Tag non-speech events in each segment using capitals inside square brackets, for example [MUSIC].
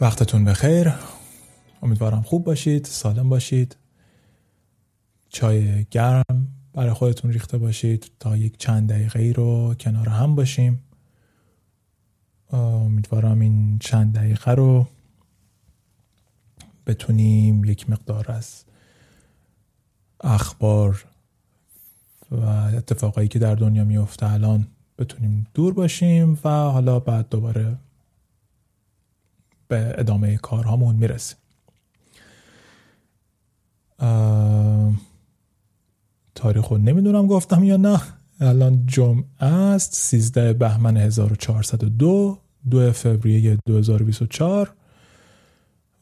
وقتتون بخیر. امیدوارم خوب باشید سالم باشید. چای گرم برای خودتون ریخته باشید تا یک چند دقیقه ای رو کنار هم باشیم. امیدوارم این چند دقیقه رو بتونیم یک مقدار از اخبار و اتفاقایی که در دنیا میفته الان بتونیم دور باشیم و حالا بعد دوباره به ادامه کارهامون می‌رسیم. تاریخ رو نمی‌دونم گفتم یا نه. الان جمعه است 13 بهمن 1402 2 فوریه 2024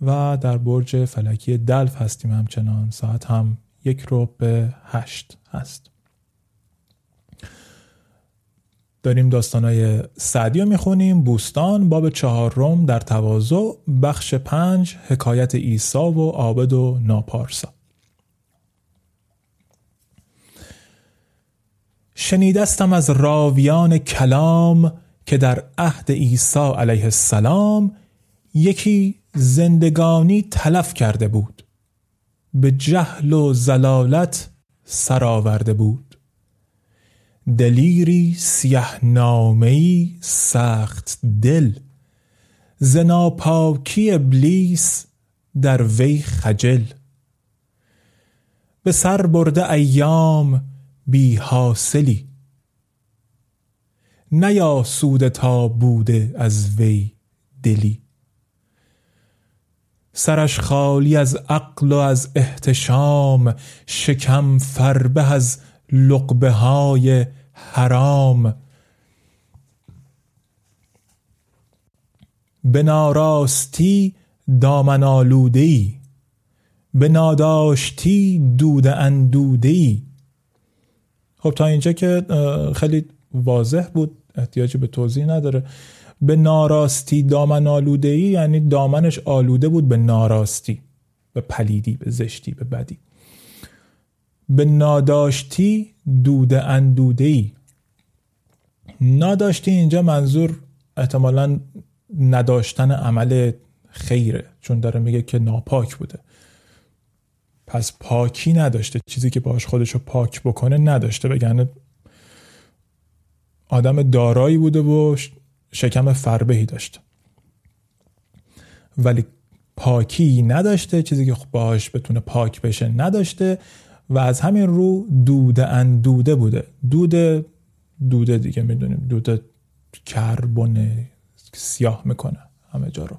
و در برج فلکی دلف هستیم همچنان. ساعت هم یک رو به هشت هست. داریم داستانای سعدی رو می‌خونیم. بوستان باب چهارم در تواضع بخش پنج حکایت ایسا و عابد و ناپارسا. شنیدستم از راویان کلام که در عهد عیسی علیه السلام یکی زندگانی تلف کرده بود. به جهل و زلالت سرآورده بود. دلیری سیه نامهی سخت دل. زناپاکی ابلیس در وی خجل. به سر برده ایام بی حاصلی. نیاسوده تا بوده از وی دلی. سرش خالی از عقل و از احتشام شکم فربه از لقبه های حرام. به ناراستی دامن آلوده ای به ناداشتی دود اندوده ای خب تا اینجا که خیلی واضح بود احتیاجی به توضیح نداره. به ناراستی دامن آلوده ای یعنی دامنش آلوده بود به ناراستی. به پلیدی به زشتی به بدی. به ناداشتی دوده اندوده ای ناداشتی اینجا منظور احتمالا نداشتن عمل خیره چون داره میگه که ناپاک بوده. پس پاکی نداشته. چیزی که باش خودشو پاک بکنه نداشته. بگن آدم دارایی بوده و شکم فربهی داشته. ولی پاکی نداشته. چیزی که باش بتونه پاک بشه نداشته. و از همین رو دوده اندوده بوده. دوده دوده دیگه می‌دونیم. دوده کربن سیاه می‌کنه همه جا رو.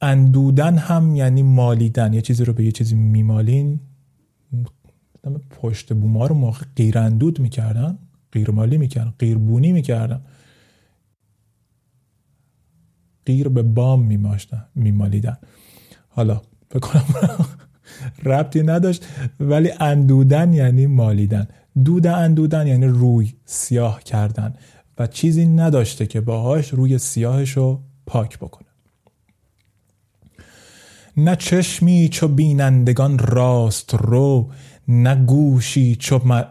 اندودن هم یعنی مالیدن. یه چیزی رو به یه چیزی میمالین. پشت بوما رو موقع غیر اندود می‌کردن. غیرمالی می‌کردن. غیربونی می‌کردن. غیر به بام میماشتن میمالیدن. حالا فکر ربطی نداشت ولی اندودن یعنی مالیدن. دود اندودن یعنی روی سیاه کردن. و چیزی نداشته که باهاش روی سیاهش رو پاک بکنه. نه چشمی چو بینندگان راست رو نه گوشی چو,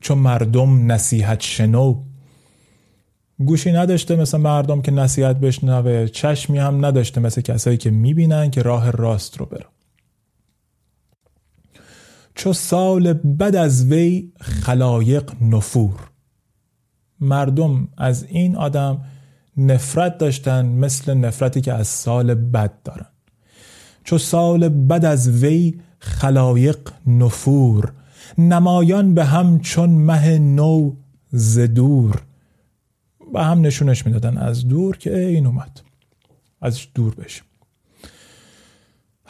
چو مردم نصیحت شنو. گوشی نداشته مثل مردم که نصیحت بشنوه چشمی هم نداشته مثل کسایی که می‌بینن که راه راست رو برن. چو سال بد از وی خلایق نفور. مردم از این آدم نفرت داشتن مثل نفرتی که از سال بد دارن. چو سال بد از وی خلایق نفور نمایان به هم چون مه نو زدور به هم نشونش می‌دادن از دور که این اومد ازش دور بشیم.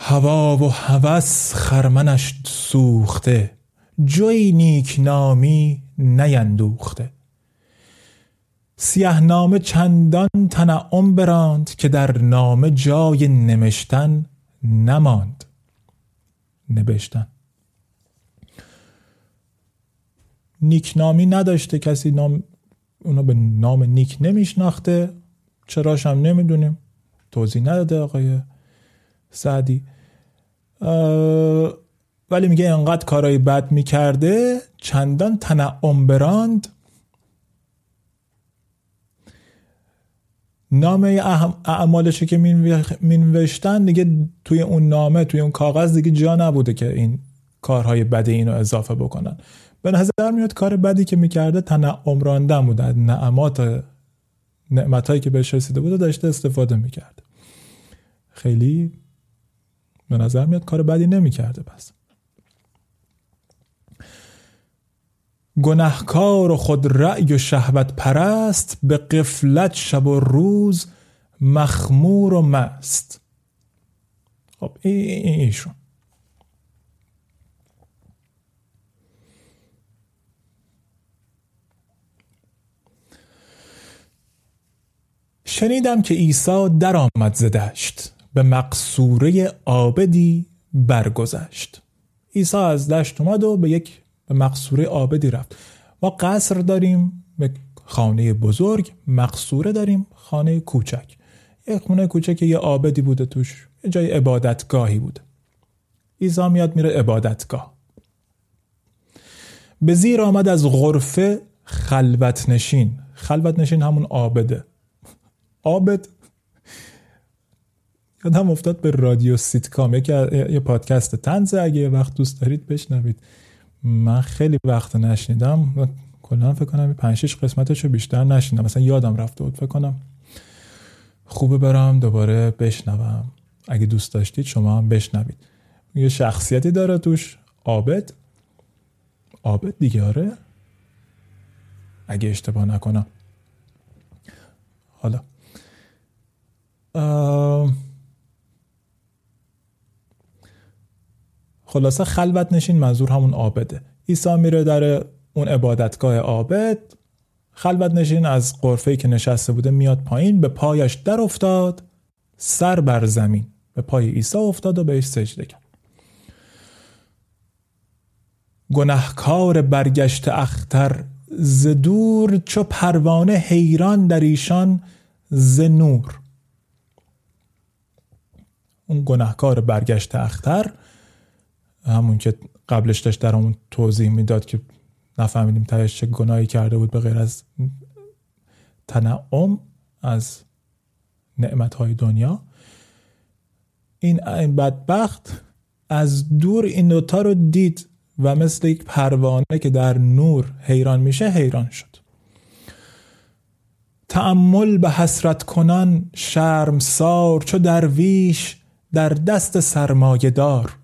هوا و هوس خرمنش سوخته. جوی نیک نامی نیندوخته. سیه نامه چندان تنعم براند که در نامه جای نمشتن نماند. نبشتن. نیکنامی نداشته. کسی نام اونو به نام نیک نمیشناخته. چراش هم نمی‌دونیم. توضیح نداده آقای سعدی. ولی میگه انقدر کارهای بد می‌کرده چندان تنعم براند. نامه اعمالش که مینوشتن دیگه توی اون نامه توی اون کاغذ دیگه جا نبوده که این کارهای بدی اینو اضافه بکنن. به نظر میاد کار بدی که می‌کرده تنعم راندن بوده نعمات نعمتهایی که بهش رسیده بوده داشته استفاده می‌کرده خیلی به نظر میاد کار بدی نمی‌کرده پس. گنهکار و خود رأی و شهوت پرست به قفلت شب و روز مخمور و مست. خب این ایشون. شنیدم که عیسی درآمد زدشت به مقصوره آبدی برگذشت. عیسی از دشت اومد و به یک به مقصوره آبدی رفت. ما قصر داریم به خانه بزرگ مقصوره داریم خانه کوچک. یه خونه کوچک یه آبدی بوده توش یه جای عبادتگاهی بوده عیسی میاد میره عبادتگاه. به زیر آمد از غرفه خلوت نشین خلوت نشین همون آبده. آبد یادم افتاد به رادیو سیتکام. یکی یه پادکست تنز اگه یه وقت دوست دارید بشنوید. من خیلی وقت نشنیدم کلا فکر کنم 5 6 قسمتشو بیشتر نشنیدم. مثلا یادم رفته بود فکر کنم. خوبه برم دوباره بشنوم. اگه دوست داشتید شما هم بشنوید. یه شخصیتی داره توش. عابد. عابد دیگه آره. اگه اشتباه نکنم. حالا. خلاصه خلوت نشین منظور همون آبده. عیسی میره در اون عبادتگاه آبد خلوت نشین از قرفه که نشسته بوده میاد پایین به پایش در افتاد سر بر زمین. به پای عیسی افتاد و بهش سجده کرد. گنهکار برگشت اختر ز دور چو پروانه حیران در ایشان ز نور. اون گناهکار برگشت اختر همون که قبلش داشت در اون توضیح می‌داد که نفهمیدیم تهش چه گناهی کرده بود به غیر از تنعم از نعمت های دنیا. این بدبخت از دور این دوتا رو دید و مثل یک پروانه که در نور حیران میشه حیران شد. تعمل به حسرت کنان شرمسار چو درویش در دست سرمایه دار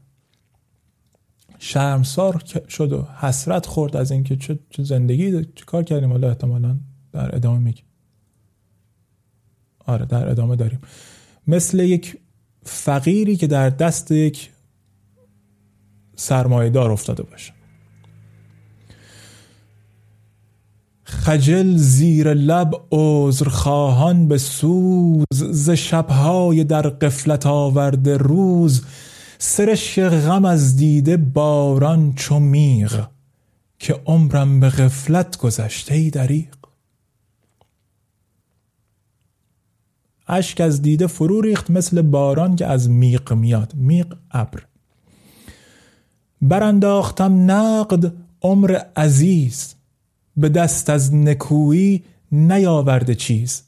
شرمسار شد و حسرت خورد از اینکه چه زندگی چه کار کردیم؟ حالا احتمالا در ادامه میگیم آره در ادامه داریم. مثل یک فقیری که در دست یک سرمایه دار افتاده باشه. خجل زیر لب عذر خواهان به سوز ز شبهای در قفلت آورده روز سرش غم از دیده باران چو میغ که عمرم به غفلت گذشته ای دریق اشک از دیده فرو ریخت مثل باران که از میغ میاد میغ ابر. برانداختم نقد عمر عزیز به دست از نکویی نیاورده چیز.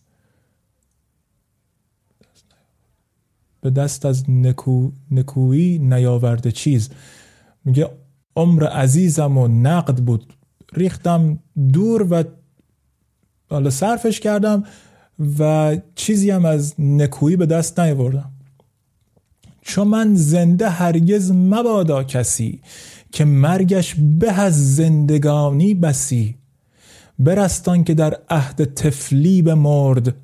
به دست از نکو، نکویی نیاورده چیز. میگه عمر عزیزم و نقد بود. ریختم دور و حالا صرفش کردم و چیزی هم از نکویی به دست نیاوردم. چون من زنده هرگز مبادا کسی که مرگش به از زندگانی بسی. برستان که در عهد تفلی مرد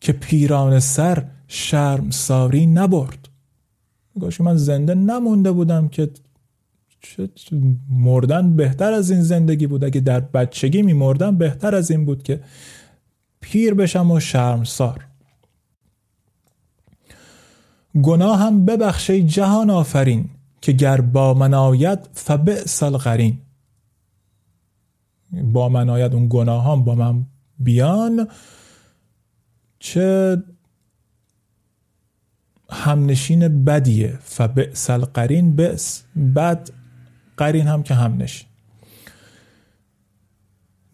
که پیران سر شرم ساری نبرد. گاشه من زنده نمونده بودم که مردن بهتر از این زندگی بود. اگه در بچگی می مردم بهتر از این بود که پیر بشم و شرمسار. گناه هم ببخشه جهان آفرین که گر با من آید فبئس القرین. با من آید اون گناهان با من بیان. چه همنشین بدیه. فبئس القرین بس بد قرین هم که همنشین.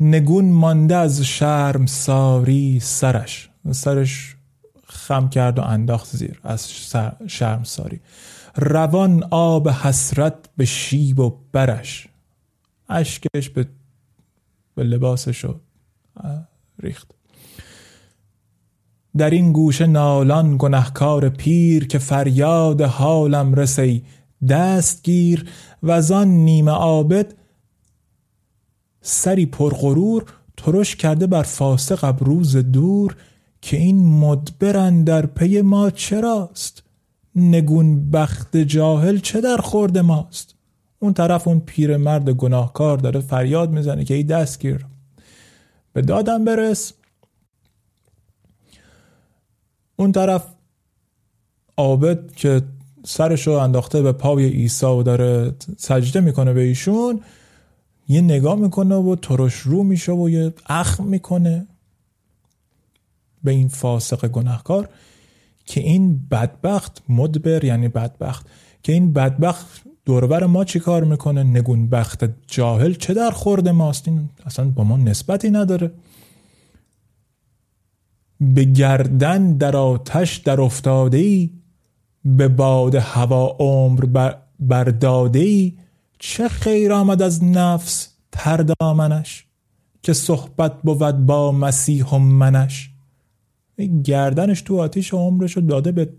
نگون مانده از شرم ساری سرش. سرش خم کرد و انداخت زیر از شرم ساری. روان آب حسرت به شیب و برش. اشکش به, به لباسش ریخت. در این گوشه نالان گنهکار پیر که فریاد حالم رسی دستگیر و آن نیمه عابد سری پرغرور ترش کرده بر فاسق روز دور که این مدبرن در پی ما چراست؟ نگون بخت جاهل چه در خورد ماست؟ اون طرف اون پیرمرد گناهکار داره فریاد می‌زنه که ای دستگیر به دادم برس. اون طرف عابد که سرش رو انداخته به پای عیسی و داره سجده می‌کنه به ایشون یه نگاه می‌کنه و ترش رو میشه و یه اخم می‌کنه به این فاسق گناهکار که این بدبخت مدبر یعنی بدبخت که این بدبخت دوربر ما چی کار می‌کنه؟ نگون بخت جاهل چه در خورد ماست؟ این اصلا با ما نسبتی نداره. به گردن در آتش در افتاده ای به باد هوا عمر برداده ای چه خیر آمد از نفس تر دامنش که صحبت بود با مسیح و منش. گردنش تو آتیش عمرش رو داده به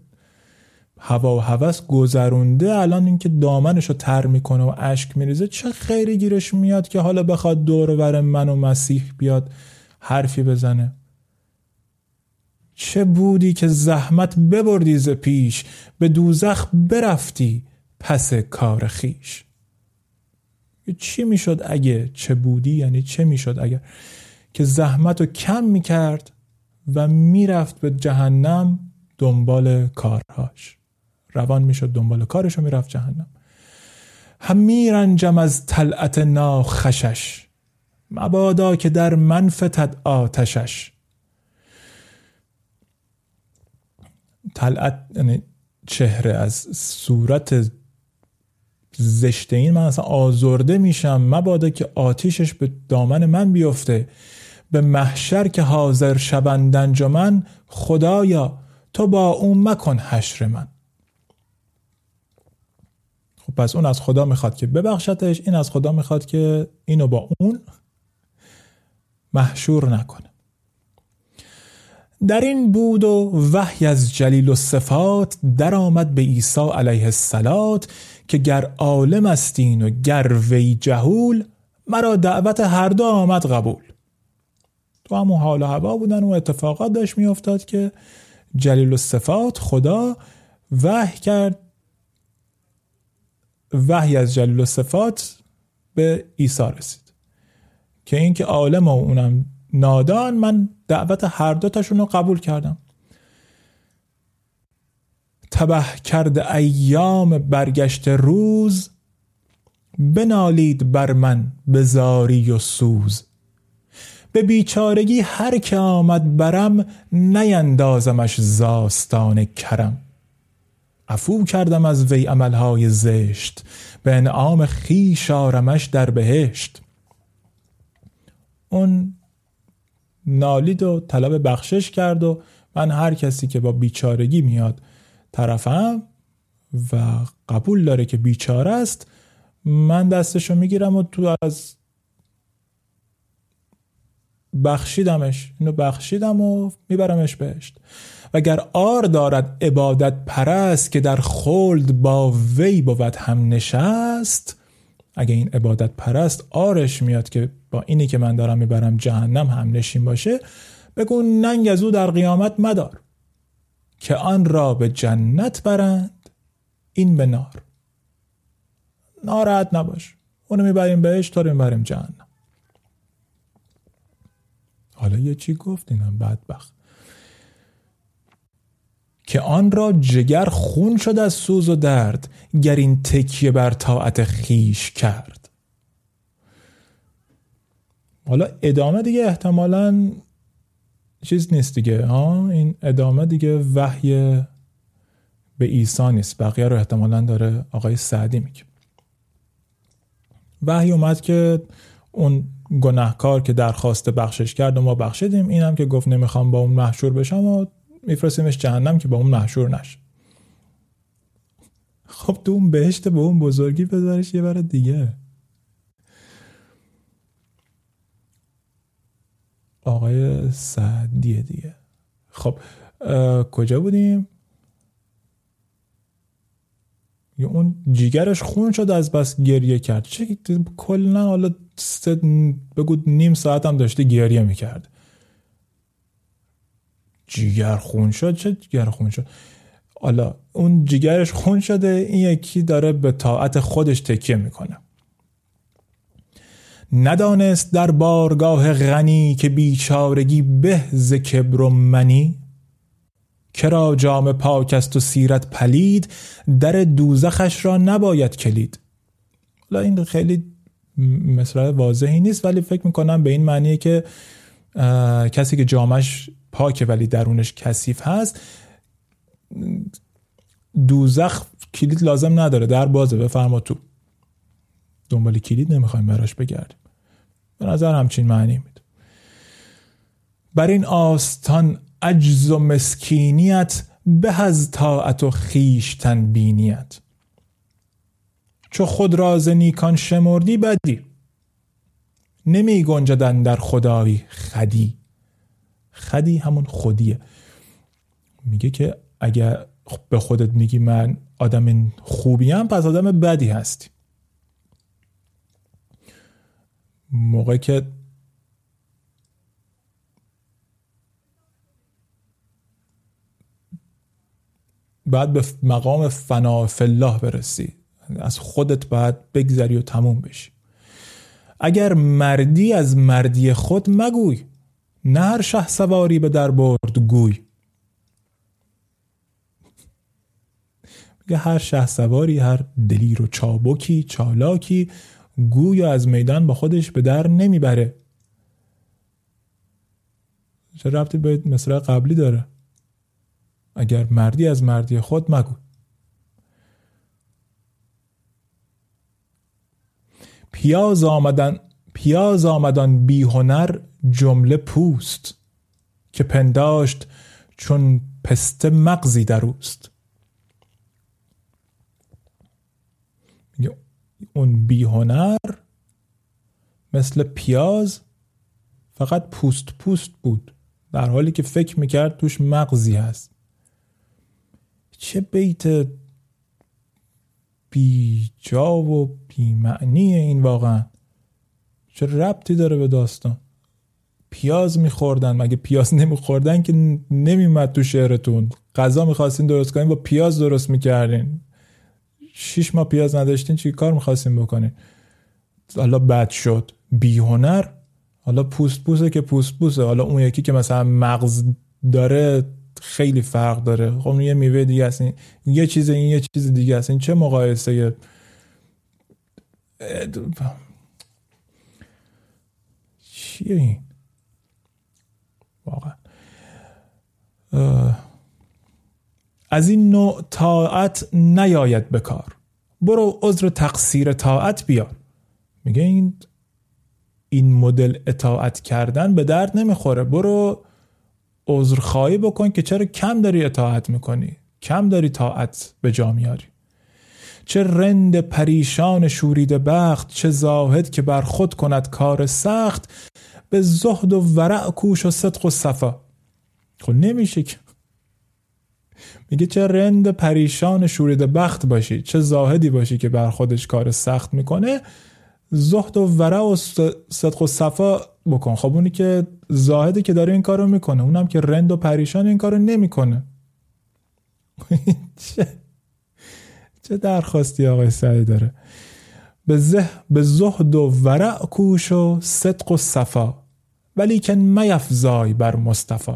هوا و هوس گذرونده الان اینکه دامنش رو تر می‌کنه و اشک میریزه چه خیری گیرش میاد که حالا بخواد دور من و مسیح بیاد حرفی بزنه. چه بودی که زحمت ببردی ز پیش به دوزخ برفتی پس کار خیش؟ چی می‌شد اگه چه بودی؟ یعنی چه می‌شد اگر که زحمت رو کم می‌کرد و می‌رفت به جهنم دنبال کارهاش؟ روان می‌شد دنبال کارش و می‌رفت جهنم. هم میرنجم از طلعت ناخشش. مبادا که در منفتت آتشش. طلعت یعنی چهره از صورت زشته این من اصلا آزرده میشم مبادا که آتیشش به دامن من بیفته به محشر که حاضر شوند انجمن خدایا تو با اون مکن حشر من. خب پس اون از خدا می‌خواد که ببخشتش این از خدا می‌خواد که اینو با اون محشور نکنه. در این بود و وحی از جلیل و صفات در آمد به عیسی علیه السلام که گر عالم استین و گر وی جهول مرا دعوت هر دو آمد قبول. تو همون حال و هوا بودن و اتفاقات داشت میافتاد که جلیل و صفات خدا وحی کرد. وحی از جلیل و صفات به عیسی رسید. که اینکه عالم و اونم نادان من دعوت هر دوتاشون رو قبول کردم. تبه کرد ایام برگشت روز بنالید بر من به زاری و سوز. به بیچارگی هر که آمد برم نیندازمش زاستان کرم. عفو کردم از وی عملهای زشت به انعام خیش آرمش در بهشت. اون نالید و طلب بخشش کرد و من هر کسی که با بیچارگی میاد طرفم و قبول داره که بیچاره است من دستشو می‌گیرم و تو از بخشیدمش اینو بخشیدم و میبرمش بهشت. و اگر آر دارد عبادت پرست که در خلد با وی بود هم نشست اگه این عبادت پرست آرش میاد که با اینی که من دارم می‌برم جهنم هم نشین باشه بگو ننگ از او در قیامت مدار که آن را به جنت برند. این به نار. ناراحت نباش. اونو می‌بریم بهش تو می‌بریم جهنم. حالا یه چی گفت؟ اینم بدبخت. که آن را جگر خون شد از سوز و درد گر این تکیه بر طاعت خیش کرد. حالا ادامه دیگه احتمالا چیز نیست دیگه ها؟ این ادامه دیگه وحی به عیسی نیست بقیه رو احتمالا داره آقای سعدی میگه. وحی اومد که اون گناهکار که درخواست بخشش کرد و ما بخشیدیم اینم که گفت نمی‌خوام با اون محشور بشم و میفرستیمش جهنم که با اون محشور نشه. خب تو اون بهشت به اون بزرگی بذارش یه بار دیگه. آقای سعدیه دیگه. خب کجا بودیم؟ یا اون جیگرش خون شد از بس گریه کرد. چه کلا حالا بگو نیم ساعت هم داشته گریه می‌کرد. جیگر خون شد چه جیگر خون شد؟ حالا اون جیگرش خون شده این یکی داره به طاعت خودش تکیه می‌کنه. ندانست در بارگاه غنی که بیچارگی به ز کبر و منی؟ کرا جام پاک است و سیرت پلید در دوزخش را نباید کلید. حالا این خیلی مثلا واضحی نیست ولی فکر می‌کنم به این معنیه که کسی که جامش پاکه ولی درونش کثیف هست دوزخ کلید لازم نداره. در بازه بفرما تو. دنبال کلید نمی‌خوایم براش بگردیم. به نظر همچین معنی میده. بر این آستان عجز و مسکینیت به از طاعت و خیشتن بینیت چو خود راز نیکان شمردی بدی نمی گنجدن در خدایی خدی. خدی همون خودیه. میگه که اگر به خودت میگی من آدم خوبیم پس آدم بدی هستی. موقع که بعد به مقام فنا الله برسی از خودت باید بگذری و تموم بشی. اگر مردی از مردی خود مگوی. نه هر شه سواری به در برد گوی. میگه هر شه سواری هر دلیر و چابکی چالاکی گوی از میدان با خودش به در نمی‌بره. چه ربطی به مصرع قبلی داره؟ اگر مردی از مردی خود مگو. پیاز آمدن پیاز آمدن بی هنر جمله پوست که پنداشت چون پسته مغزی در اوست. اون بی هنر مثل پیاز فقط پوست پوست بود در حالی که فکر می‌کرد توش مغزی هست. چه بیت بی جا و بی معنی این واقعا؟ چه ربطی داره به داستان؟ پیاز میخوردن. مگه پیاز نمیخوردن که نمیمد تو شعرتون غذا می‌خواستین درست کنین با پیاز درست می‌کردین. شیش ماه پیاز نداشتین چی کار می‌خواستین بکنین؟ حالا بد شد. بی هنر حالا پوست پوسته که پوست پوسته حالا اون یکی که مثلا مغز داره خیلی فرق داره. خب یه میوه دیگه است. یه چیز این یه چیز دیگه است. این چه مقایسه؟ چیه این؟ واقعا. از این نوع طاعت نیاید به کار. برو عذر تقصیر طاعت بیار. میگه این این مدل اطاعت کردن به درد نمی‌خوره. برو عذرخواهی بکن که چرا کم داری اطاعت می‌کنی؟ کم داری طاعت به جا میاری. چه رند پریشان شورید بخت چه زاهد که بر خود کند کار سخت. به زهد و ورع کوش و صدق و صفا. خب نمیشه که. میگه چه رند پریشان شورید بخت باشی چه زاهدی باشی که بر خودش کار سخت می‌کنه. زهد و ورع و صدق و صفا بکن. خب اونی که زاهدی که داره این کارو می‌کنه اونم که رند و پریشان این کارو نمی‌کنه. [LAUGHS] چه چه درخواستی آقای سعی داره. به به زهد و ورع کوش و صدق و صفا. ولی که میفزای بر مصطفی.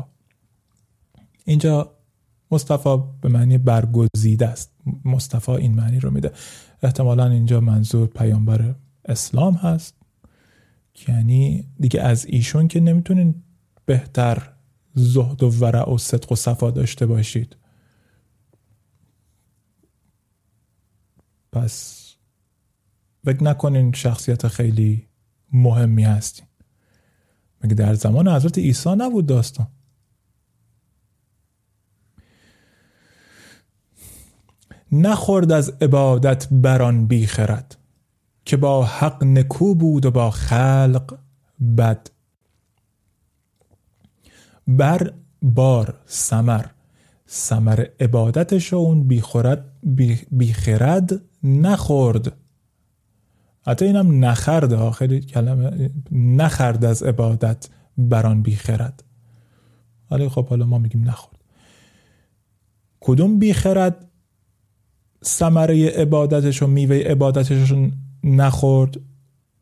اینجا مصطفی به معنی برگزیده است. مصطفی این معنی رو میده. احتمالا اینجا منظور پیامبر اسلام هست. یعنی دیگه از ایشون که نمی‌تونین بهتر زهد و ورع و صدق و صفا داشته باشید. پس فکر نکنین شخصیت خیلی مهمی هستیم مگه در زمان حضرت عیسی نبود داستان؟ نخورد از عبادت بران بیخرد که با حق نکو بود و با خلق بد. بر بار سمر سمر عبادتش اون بیخورد بیخرد نخورد. حتی اینم نخرد آخری کلمه نخرد از عبادت بران بیخرد ولی خب حالا ما میگیم نخورد. کدوم بیخرد سمره عبادتش و میوه عبادتش نخورد؟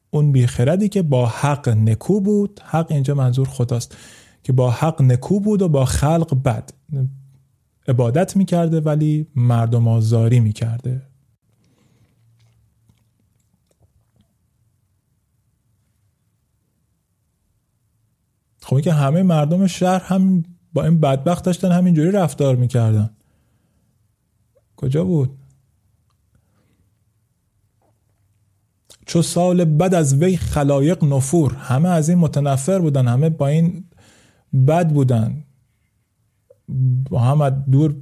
اون بیخردی که با حق نکو بود. حق اینجا منظور خداست که با حق نکو بود و با خلق بد. عبادت می‌کرده ولی مردم آزاری می‌کرده. خب که همه مردم شهر هم با این بدبخت داشتن همینجوری رفتار می‌کردن. کجا بود؟ چو سال بعد از وی خلایق نفور. همه از این متنفر بودن همه با این بد بودن. با هم دور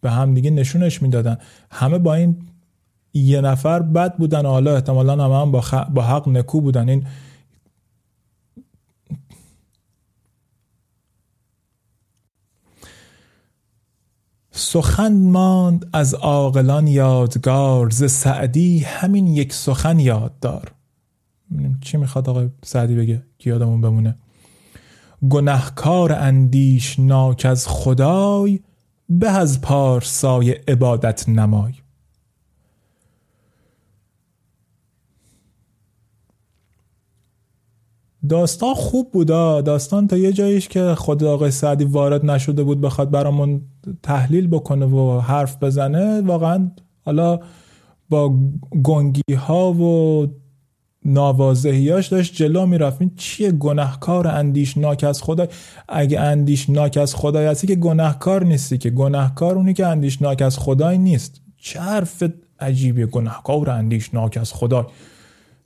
به هم دیگه نشونش می‌دادن. همه با این یه نفر بد بودن. حالا احتمالا همه هم با, با حق نکو بودن. این سخن ماند از عاقلان یادگار ز سعدی همین یک سخن یاد دار چی می‌خواد آقای سعدی بگه که یادمون بمونه. گنهکار اندیشناک از خدای به از پارسای عبادت نمای. داستان خوب بودا داستان تا یه جاییش که خود آقای سعدی وارد نشده بود بخواد برامون تحلیل بکنه و حرف بزنه واقعا حالا با گنگی ها و ناواضحیاش داشت جلو می‌رفت. این چیه گناهکار اندیشناک از خدای؟ اگه اندیشناک از خدای هستی که گناهکار نیستی که گناهکار اونی که اندیشناک از خدای نیست. چه حرف عجیبیه گناهکار اندیشناک از خدای.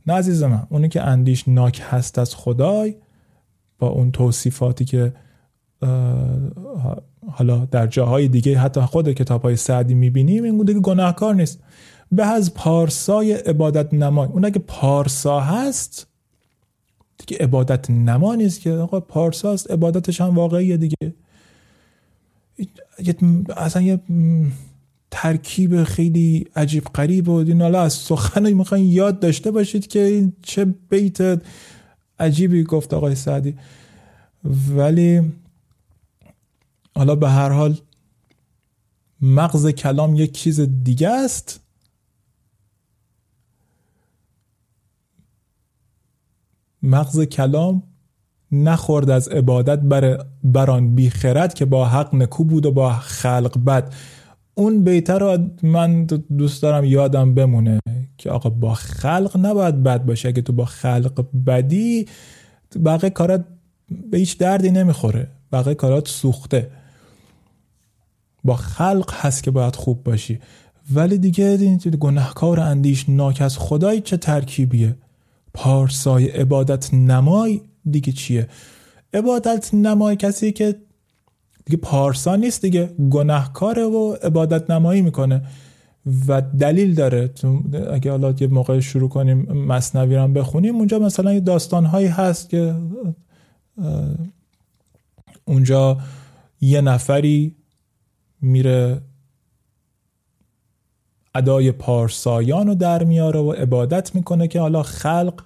نه عزیز من اونی که اندیشناک هست از خدای با اون توصیفاتی که حالا در جاهای دیگه حتی خود کتاب های سعدی می‌بینیم این دیگه گناهکار نیست. به از پارسای عبادت نمای اون اگه پارسا هست دیگه عبادت نما نیست که آقا پارساست عبادتش هم واقعیه دیگه. اصلا یه ترکیب خیلی عجیب قریب بود این حالا از سخن می‌خواین یاد داشته باشید که این چه بیت عجیبی گفت آقای سعدی. ولی حالا به هر حال مغز کلام یک چیز دیگه است. مغز کلام نخورد از عبادت بر بران بیخرد که با حق نکو بود و با خلق بد. اون بیتر رو من دوست دارم یادم بمونه که آقا با خلق نباید بد باشه. اگه تو با خلق بدی بقیه کارات به هیچ دردی نمی‌خوره. بقیه کارات سوخته. با خلق هست که باید خوب باشی. ولی دیگه گناهکار اندیش ناک از خدای چه ترکیبیه؟ پارسای عبادت نمای دیگه چیه؟ عبادت نمای کسی که دیگه پارسا نیست دیگه. گناهکاره و عبادت نمایی می‌کنه. و دلیل داره. اگه حالا یه موقع شروع کنیم مصنوی رو بخونیم اونجا مثلا یه داستان هایی هست که اونجا یه نفری میره ادای پارسایان رو در میاره و عبادت می‌کنه که حالا خلق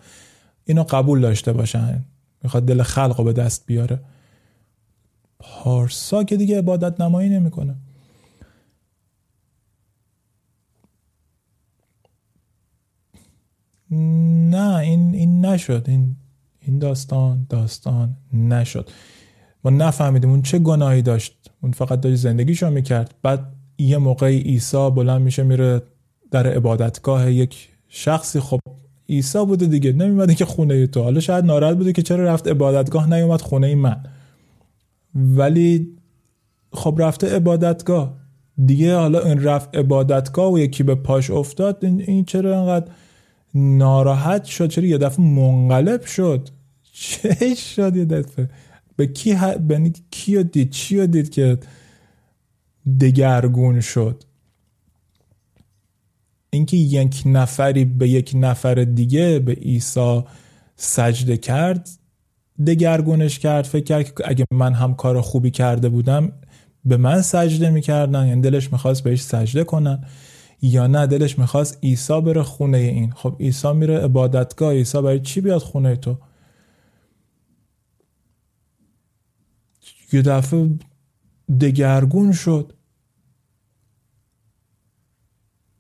اینو قبول داشته باشن. می‌خواد دل خلق رو به دست بیاره. پارسا که دیگه عبادت نمایی نمی‌کنه. نه این این نشد. این این داستان داستان نشد. ما نفهمیدیم اون چه گناهی داشت. اون فقط داشت زندگیشو می‌کرد. بعد یه موقع عیسی بلند میشه میره در عبادتگاه یک شخصی. خب عیسی بوده دیگه. نمیمده که خونه تو. حالا شاید ناراحت بوده که چرا رفت عبادتگاه نیومد خونه من. ولی خب رفته عبادتگاه. دیگه حالا این رفت عبادتگاه و یکی به پاش افتاد این, چرا انقدر ناراحت شد؟ چرا یه دفعه منقلب شد؟ [LAUGHS] چه شد یه دفعه؟ به کی ه... به کی دید؟ چی دید که دگرگون شد؟ اینکه یک نفری به یک نفر دیگه به عیسی سجده کرد دگرگونش کرد فکر کرد که اگه من هم کار خوبی کرده بودم به من سجده می‌کردن. یعنی دلش می‌خواست بهش سجده کنن. یا نه دلش می‌خواست عیسی بره خونه این. خب عیسی میره عبادتگاه. عیسی برای چی بیاد خونه تو؟ یه دفعه دگرگون شد.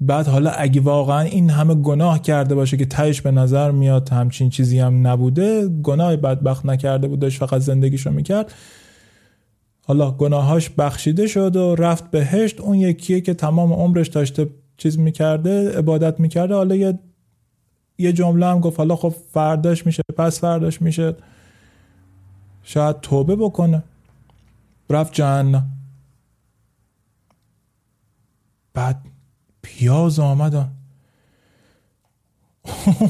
بعد حالا اگه واقعا این همه گناه کرده باشه که تهش به نظر میاد همچین چیزی هم نبوده گناه بدبخت نکرده بودش فقط زندگیشو می‌کرد. حالا گناهاش بخشیده شد و رفت بهشت. اون یکیه که تمام عمرش داشته چیز می‌کرده عبادت می‌کرده. حالا یه یه جمله هم گفت حالا خب فرداش میشه پس فرداش میشه. شاید توبه بکنه. رفت جهنم. بعد پیاز آمدن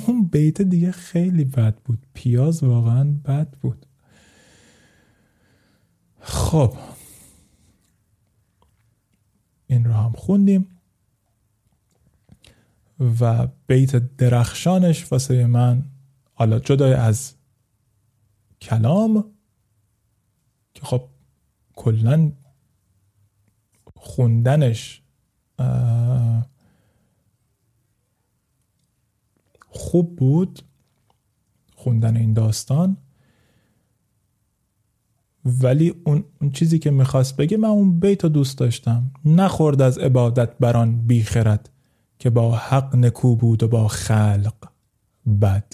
اون بیت دیگه خیلی بد بود. پیاز واقعا بد بود. خب. این رو هم خوندیم. و بیت درخشانش واسه من حالا جدای از کلام که خب کلا خوندنش خوب بود خوندن این داستان. ولی اون, اون چیزی که می‌خواست بگه من اون بیت رو دوست داشتم. نخورد از عبادت بران بیخرد که با حق نکو بود و با خلق بد.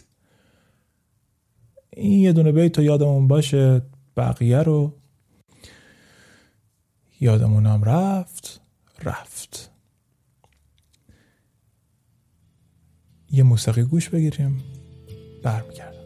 این یه دونه بیت رو یادمون باشه بقیه رو. یادمونم رفت رفت. یه موسیقی گوش بگیریم. برمیگردم.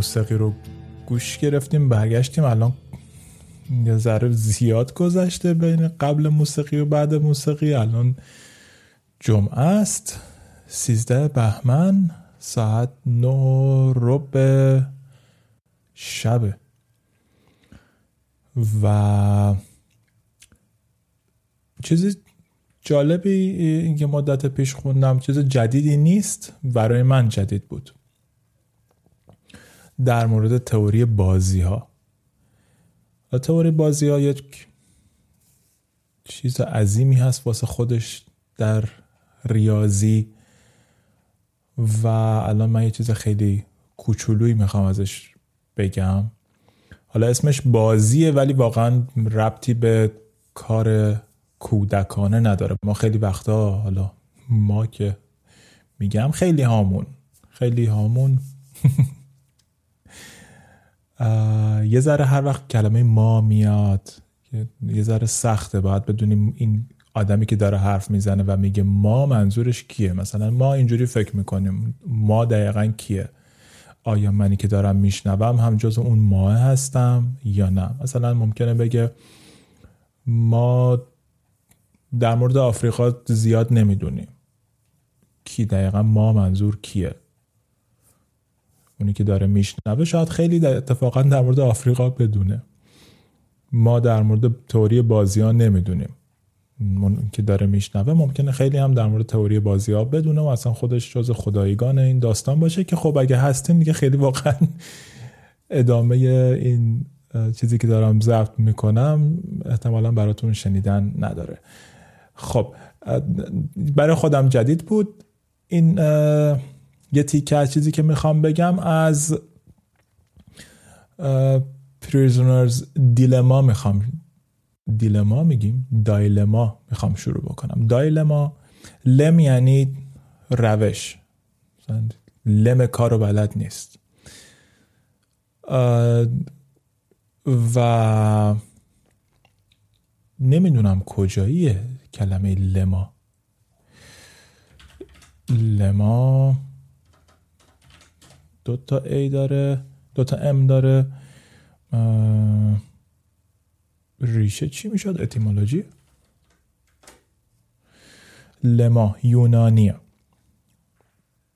موسیقی رو گوش گرفتیم برگشتیم. الان یه ذره زیاد گذشته بین قبل موسیقی و بعد موسیقی. الان جمعه است. سیزده بهمن ساعت نو رب شبه. و چیزی جالبی که مدت پیش خوندم چیز جدیدی نیست. برای من جدید بود. در مورد تئوری بازی ها تئوری بازی ها یک چیز عظیمی هست واسه خودش در ریاضی و الان من یه چیز خیلی کوچولویی می‌خوام ازش بگم. حالا اسمش بازیه ولی واقعا ربطی به کار کودکانه نداره. ما خیلی وقتا حالا ما که میگم خیلی هامون خیلی هامون [LAUGHS] یه ذره هر وقت کلمه ما میاد یه ذره سخته باید بدونیم این آدمی که داره حرف می‌زنه و میگه ما منظورش کیه؟ مثلا ما اینجوری فکر می‌کنیم ما دقیقا کیه؟ آیا منی که دارم میشنوم هم جز اون ماه هستم یا نه؟ مثلا ممکنه بگه ما در مورد آفریقا زیاد نمی‌دونیم. کی دقیقا ما منظور کیه؟ اونی که داره میشنوه شاید خیلی اتفاقا در مورد آفریقا بدونه. ما در مورد تئوری بازی ها نمی‌دونیم. اون که داره میشنوه ممکنه خیلی هم در مورد تئوری بازی ها بدونه و اصلا خودش جز خدایگان این داستان باشه که خب اگه هستین دیگه خیلی واقعا ادامه این چیزی که دارم ضبط می‌کنم احتمالا براتون شنیدن نداره. خب برای خودم جدید بود. این یه تیکه از چیزی که می‌خوام بگم از پریزونرز دیلما می‌خوام. دیلما میگیم؟ دایلما می‌خوام شروع بکنم. دایلما لم یعنی روش. لم کارو بلد نیست. و نمی‌دونم کجاییه کلمه لما لما دوتا ای داره دوتا ام داره. ریشه چی می‌شد؟ اتیمولوژی لما یونانیه.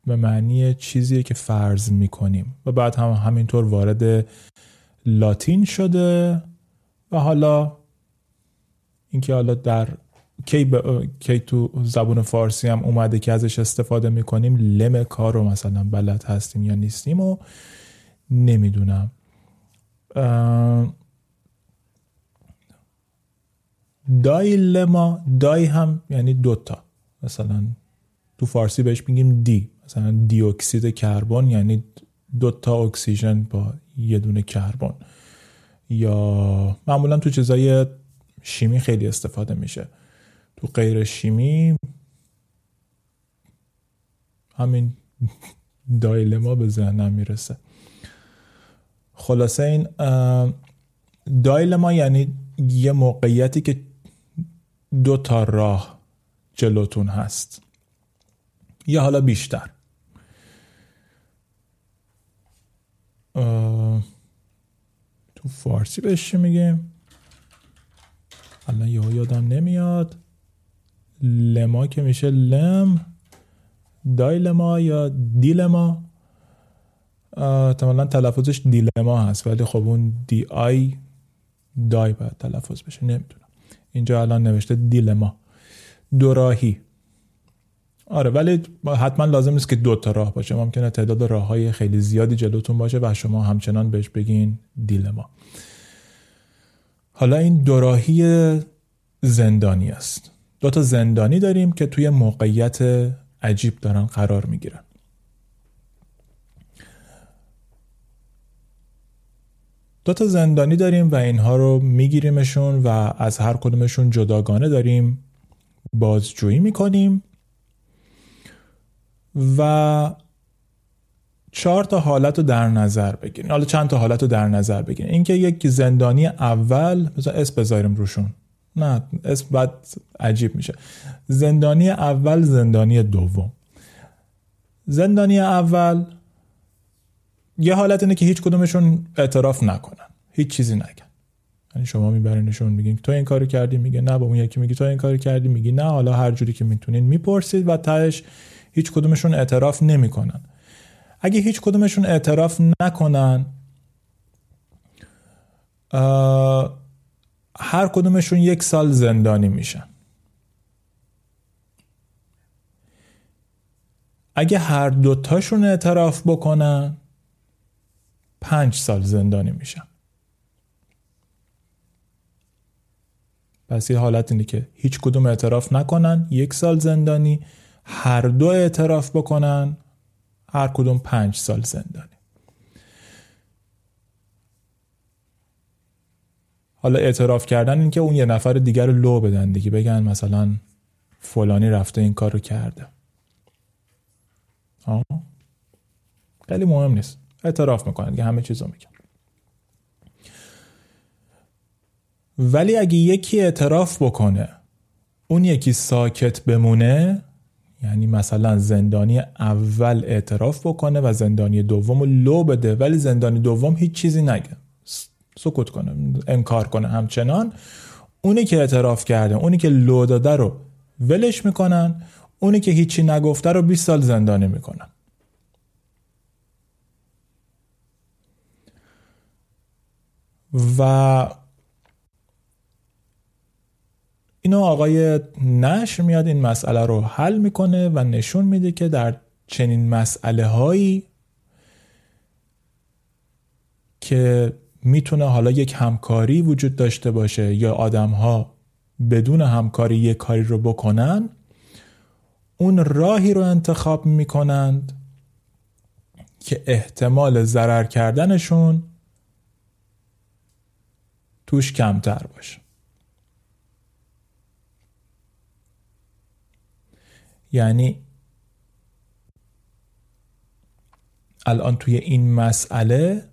به معنی چیزیه که فرض می‌کنیم. و بعد هم همینطور وارد لاتین شده و حالا اینکه حالا در کی, کی تو زبون فارسی هم اومده که ازش استفاده می‌کنیم لم کار رو مثلا بلد هستیم یا نیستیم و نمی‌دونم. دای لما دای هم یعنی دوتا مثلا تو فارسی بهش میگیم دی. مثلا دی اکسید کربن یعنی دوتا اکسیژن با یه دونه کربن. یا معمولا تو چیزای شیمی خیلی استفاده میشه. تو غیر شیمی. همین دایلما به ذهنم می‌رسه. خلاصه این دایلما یعنی یه موقعیتی که دو تا راه جلوتون هست. یا حالا بیشتر. تو فارسی بهش چی میگیم؟ الان یهو یادم نمیاد. لما که میشه لم دایلما یا دیلما احتمالا تلفظش دیلما هست ولی خب اون دی آی دای باید تلفظ بشه نمی‌دونم. اینجا الان نوشته دیلما دوراهی آره ولی حتما لازم نیست که دو تا راه باشه. ممکنه تعداد راه های خیلی زیادی جلوتون باشه و شما همچنان بهش بگین دیلما حالا این دوراهی زندانی است. دو تا زندانی داریم که توی موقعیت عجیب دارن قرار می‌گیرن. دو تا زندانی داریم و اینها رو میگیریمشون و از هر کدومشون جداگانه داریم بازجویی می‌کنیم و چهار تا حالت رو در نظر بگیریم. حالا چند تا حالت رو در نظر بگیریم. اینکه یک زندانی اول مثلا اسم بذاریم روشون. نه اسم بعد عجیب میشه. زندانی اول زندانی دوم. زندانی اول یه حالت اینه که هیچ کدومشون اعتراف نکنن. هیچ چیزی نگن یعنی شما میبرینشون میگین تو این کارو کردی میگه نه با اون یکی میگی تو این کارو کردی میگی نه. حالا هر جوری که می‌تونین می‌پرسید و تهش هیچ کدومشون اعتراف نمی‌کنن. اگه هیچ کدومشون اعتراف نکنن هر کدومشون یک سال زندانی میشن. اگه هر دوتاشون اعتراف بکنن پنج سال زندانی میشن. پس یه حالت اینه که هیچ کدوم اعتراف نکنن یک سال زندانی هر دو اعتراف بکنن هر کدوم پنج سال زندانی. حالا اعتراف کردن این که اون یه نفر دیگر رو لو بدن دیگه. بگن مثلا فلانی رفته این کار رو کرده. آه. خیلی مهم نیست. اعتراف می‌کنن دیگه همه چیز رو میگن. ولی اگه یکی اعتراف بکنه اون یکی ساکت بمونه یعنی مثلا زندانی اول اعتراف بکنه و زندانی دوم رو لو بده ولی زندانی دوم هیچ چیزی نگه. سکوت کنه انکار کنه همچنان. اونی که اعتراف کرده اونی که لو داده رو ولش می‌کنن اونی که هیچی نگفته رو 20 سال زندانی می‌کنن. و اینو آقای نشر میاد این مسئله رو حل می‌کنه و نشون میده که در چنین مسئله هایی که می‌تونه حالا یک همکاری وجود داشته باشه یا آدم ها بدون همکاری یک کاری رو بکنن اون راهی رو انتخاب می‌کنند که احتمال ضرر کردنشون توش کمتر باشه. یعنی الان توی این مسئله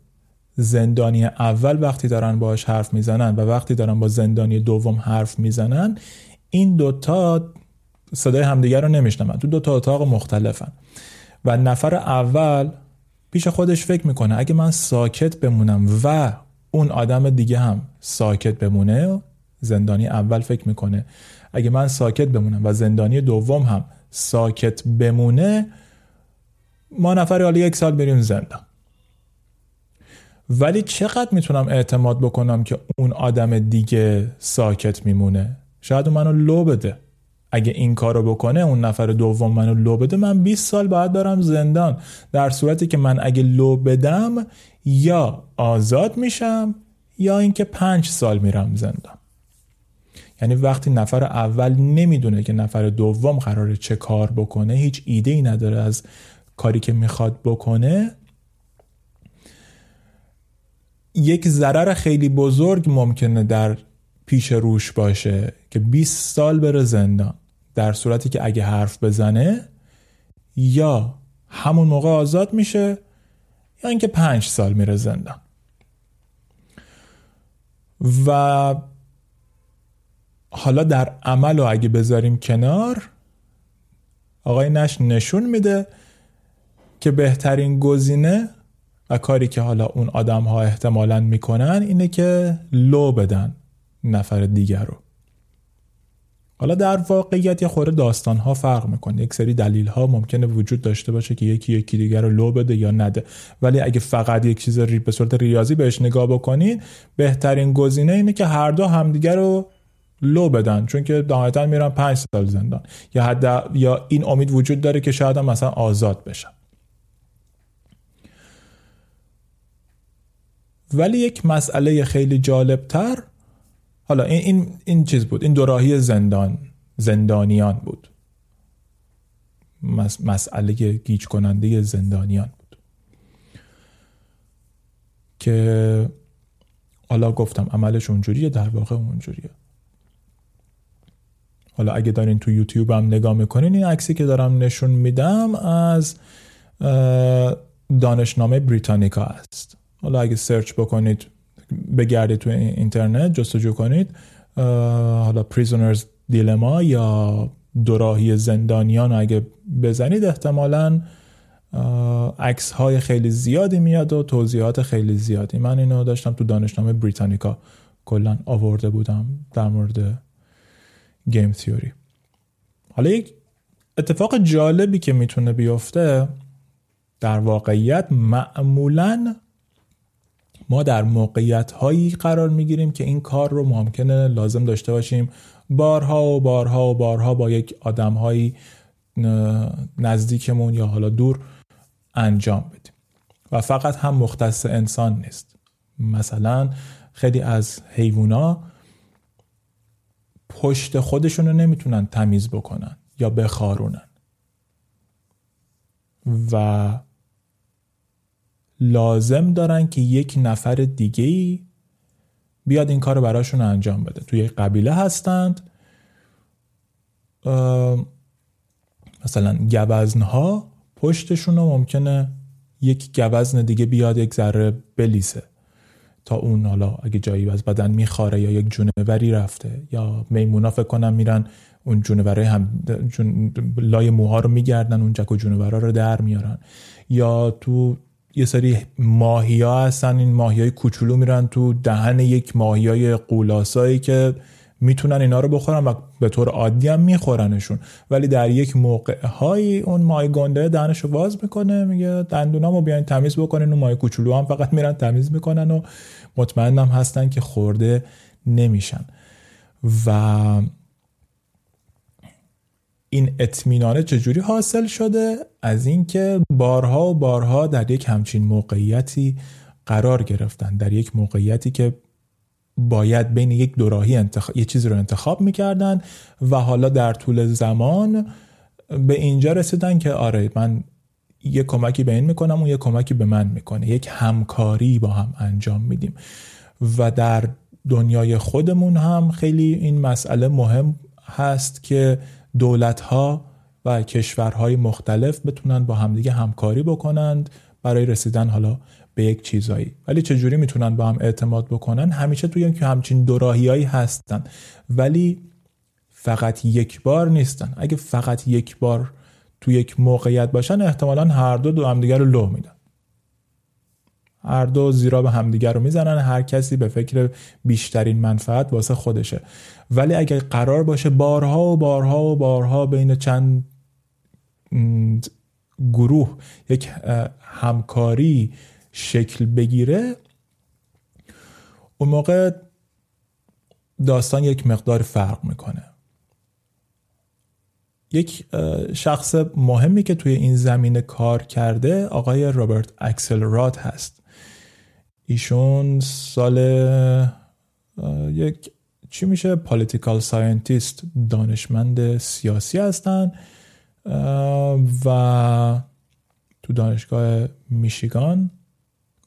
زندانی اول وقتی دارن باش حرف می‌زنن و وقتی دارن با زندانی دوم حرف می‌زنن این دوتا صدای همدیگر رو نمیشنون. تو دوتا اتاق مختلفن. و نفر اول پیش خودش فکر می‌کنه اگه من ساکت بمونم و اون آدم دیگه هم ساکت بمونه زندانی اول فکر می‌کنه. اگه من ساکت بمونم و زندانی دوم هم ساکت بمونه ما نفر حالا یک سال بریم زندان. ولی چقدر می‌تونم اعتماد بکنم که اون آدم دیگه ساکت میمونه؟ شاید اون منو لو بده. اگه این کارو بکنه اون نفر دوم منو لو بده من 20 سال باید برم زندان. در صورتی که من اگه لو بدم یا آزاد میشم یا اینکه پنج سال میرم زندان. یعنی وقتی نفر اول نمی‌دونه که نفر دوم قراره چه کار بکنه هیچ ایده ای نداره از کاری که می‌خواد بکنه یک ضرر خیلی بزرگ ممکنه در پیش روش باشه که 20 سال بره زندان. در صورتی که اگه حرف بزنه یا همون موقع آزاد میشه یا اینکه پنج سال میره زندان. و حالا در عمل و اگه بذاریم کنار آقای نش نشون میده که بهترین گزینه و کاری که حالا اون آدم ها احتمالا می‌کنن اینه که لو بدن نفر دیگر رو. حالا در واقعیت یه خورده داستان ها فرق می‌کنه. یک سری دلیل ها ممکنه وجود داشته باشه که یکی یکی دیگر رو لو بده یا نده. ولی اگه فقط یک چیز ری به صورت ریاضی بهش نگاه بکنید بهترین گزینه اینه که هر دو همدیگر رو لو بدن. چون که نهایتا میرن پنج سال زندان. یا حد یا این امید وجود داره که شاید هم مثلا آزاد بشن. ولی یک مسئله خیلی جالبتر حالا این, این, این چیز بود این دوراهی زندان زندانیان بود. مسئله گیج کننده زندانیان بود. که حالا گفتم عملش اونجوریه در واقع اونجوریه. حالا اگه دارین تو یوتیوب هم نگاه می‌کنین این عکسی که دارم نشون میدم از دانشنامه بریتانیکا است. حالا اگه سرچ بکنید بگردید تو اینترنت جستجو کنید. حالا پریزونرز دیلما یا دوراهی زندانیان اگه بزنید احتمالا عکس های خیلی زیادی میاد و توضیحات خیلی زیادی. من اینو داشتم تو دانشنامه بریتانیکا کلا آورده بودم در مورد گیم تیوری. حالا یک اتفاق جالبی که می‌تونه بیفته در واقعیت معمولا ما در موقعیت هایی قرار می‌گیریم که این کار رو ممکنه لازم داشته باشیم. بارها و بارها و بارها با یک آدم هایی نزدیکمون یا حالا دور انجام بدیم. و فقط هم مختص انسان نیست. مثلا خیلی از حیوونا پشت خودشون رو نمی‌تونن تمیز بکنن یا بخارونن. و لازم دارن که یک نفر دیگه ای بیاد این کار رو براشون انجام بده. توی یک قبیله هستند. مثلا گوزن ها پشتشون رو ممکنه یک گوزن دیگه بیاد یک ذره بلیسه. تا اون حالا اگه جایی از بدن میخاره یا یک جونوری رفته یا میمونا فکر کنم میرن اون جونوره هم جون لای موها رو میگردن اون جک و جونورا رو در میارن. یا تو یه سری ماهی ها هستن این ماهی های کوچولو میرن تو دهن یک ماهی های قولاسایی که می‌تونن اینا رو بخورن و به طور عادی هم میخورنشون. ولی در یک موقع های اون ماهی گنده دهنش رو باز می‌کنه میگه دندونامو بیاین تمیز بکنین اون ماهی کوچولو هم فقط میرن تمیز می‌کنن و مطمئنم هستن که خورده نمیشن. و این اطمینانه چجوری حاصل شده؟ از اینکه بارها و بارها در یک همچین موقعیتی قرار گرفتن در یک موقعیتی که باید بین یک دوراهی انتخاب یه چیزی رو انتخاب می‌کردن و حالا در طول زمان به اینجا رسیدن که آره من یه کمکی به این می‌کنم اون یه کمکی به من می‌کنه. یک همکاری با هم انجام میدیم. و در دنیای خودمون هم خیلی این مسئله مهم هست که دولت ها و کشورهای مختلف بتونن با همدیگه همکاری بکنند برای رسیدن حالا به یک چیزایی. ولی چجوری می‌تونن با هم اعتماد بکنن؟ همیشه توی که همچین دوراهیایی هستن. ولی فقط یک بار نیستن. اگه فقط یک بار تو یک موقعیت باشن احتمالا هر دو دو همدیگه رو لو میدن. هر دو زیرا به همدیگر رو می‌زنن هر کسی به فکر بیشترین منفعت واسه خودشه. ولی اگر قرار باشه بارها و بارها و بارها بین چند گروه یک همکاری شکل بگیره اون موقع داستان یک مقدار فرق می‌کنه. یک شخص مهمی که توی این زمینه کار کرده آقای رابرت اکسلراد هست. ایشون سال یک چی میشه؟ political scientist دانشمند سیاسی هستن و تو دانشگاه میشیگان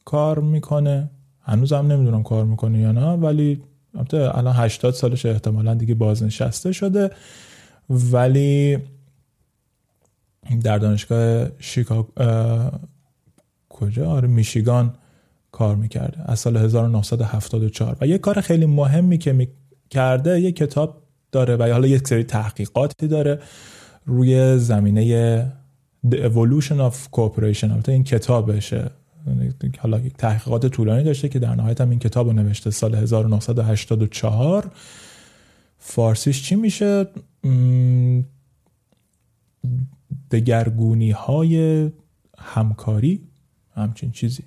کار می‌کنه. هنوز هم نمی‌دونم کار می‌کنه یا نه ولی الان 80 سالش احتمالا دیگه بازنشسته شده. ولی در دانشگاه شیکاگو کجا؟ آره میشیگان کار می‌کرده از سال 1974 و یه کار خیلی مهمی که می‌کرده یه کتاب داره و حالا یک سری تحقیقاتی داره روی زمینه The Evolution of Cooperation. البته این کتابشه. حالا یک تحقیقات طولانی داشته که در نهایت هم این کتاب رو نوشته. سال 1984 فارسیش چی میشه؟ دگرگونی های همکاری. همچین چیزی.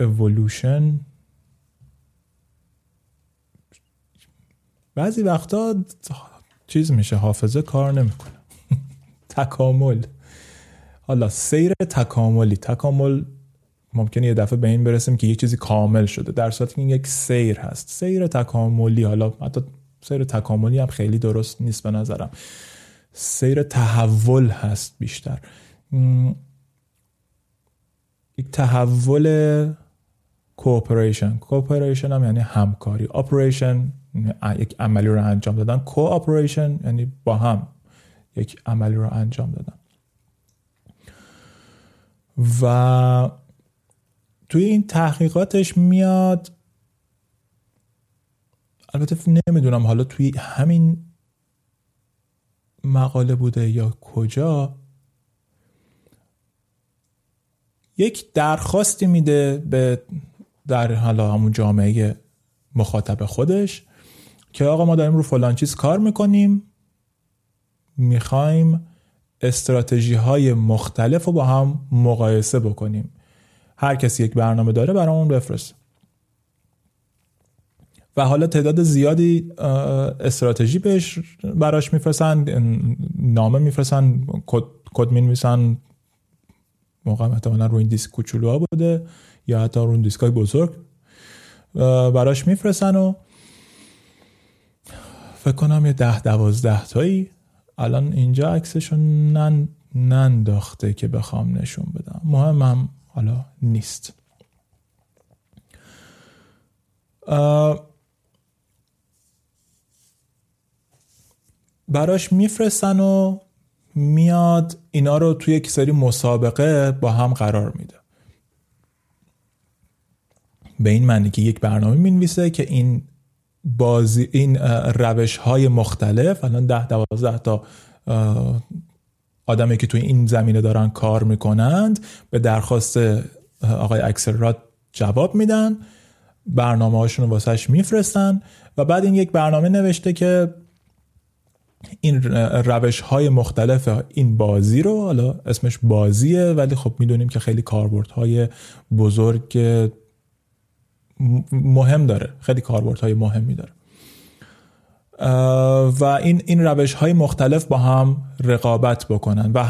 Evolution. بعضی وقتا چیز میشه حافظه کار نمی‌کنه. [LAUGHS] تکامل. حالا سیر تکاملی. تکامل ممکنه یه دفعه به این برسیم که یه چیزی کامل شده. در صورتی که این یک سیر هست. سیر تکاملی. حالا حتی سیر تکاملی هم خیلی درست نیست به نظرم. سیر تحول هست بیشتر. یک تحول cooperation cooperation هم یعنی همکاری. operation یک عملی رو انجام دادن. co-operation یعنی با هم یک عملی رو انجام دادن. و توی این تحقیقاتش میاد البته نمی‌دونم حالا توی همین مقاله بوده یا کجا یک درخواستی میده به در حالا همون جامعه مخاطب خودش که آقا ما داریم رو فلان چیز کار می‌کنیم می‌خوایم استراتژی های مختلف رو با هم مقایسه بکنیم. هر کسی یک برنامه داره برامون بفرست. و حالا تعداد زیادی استراتژی بهش براش میفرستن نامه میفرستن کد می‌نویسن. موقع احتمالا رو این دیسک کوچولو بوده. یا حتی رو دیسک های بزرگ براش میفرستن و فکر کنم یه ده دوازده تایی الان اینجا عکسشون نن ننداخته که بخوام نشون بدم. مهمم حالا نیست. براش میفرستن و میاد اینا رو توی یک سری مسابقه با هم قرار میده. به این معنی که یک برنامه می‌نویسه که این بازی این روش های مختلف الان ده دوازده تا آدمی که توی این زمینه دارن کار می‌کنند به درخواست آقای اکسلرات جواب میدن برنامه هاشون رو واسهش میفرستن و بعد این یک برنامه نوشته که این روش های مختلف این بازی رو حالا اسمش بازیه ولی خب می‌دونیم که خیلی کاربردهای بزرگ مهم داره. خیلی کاربردهای مهمی داره. و این این روش های مختلف با هم رقابت بکنن و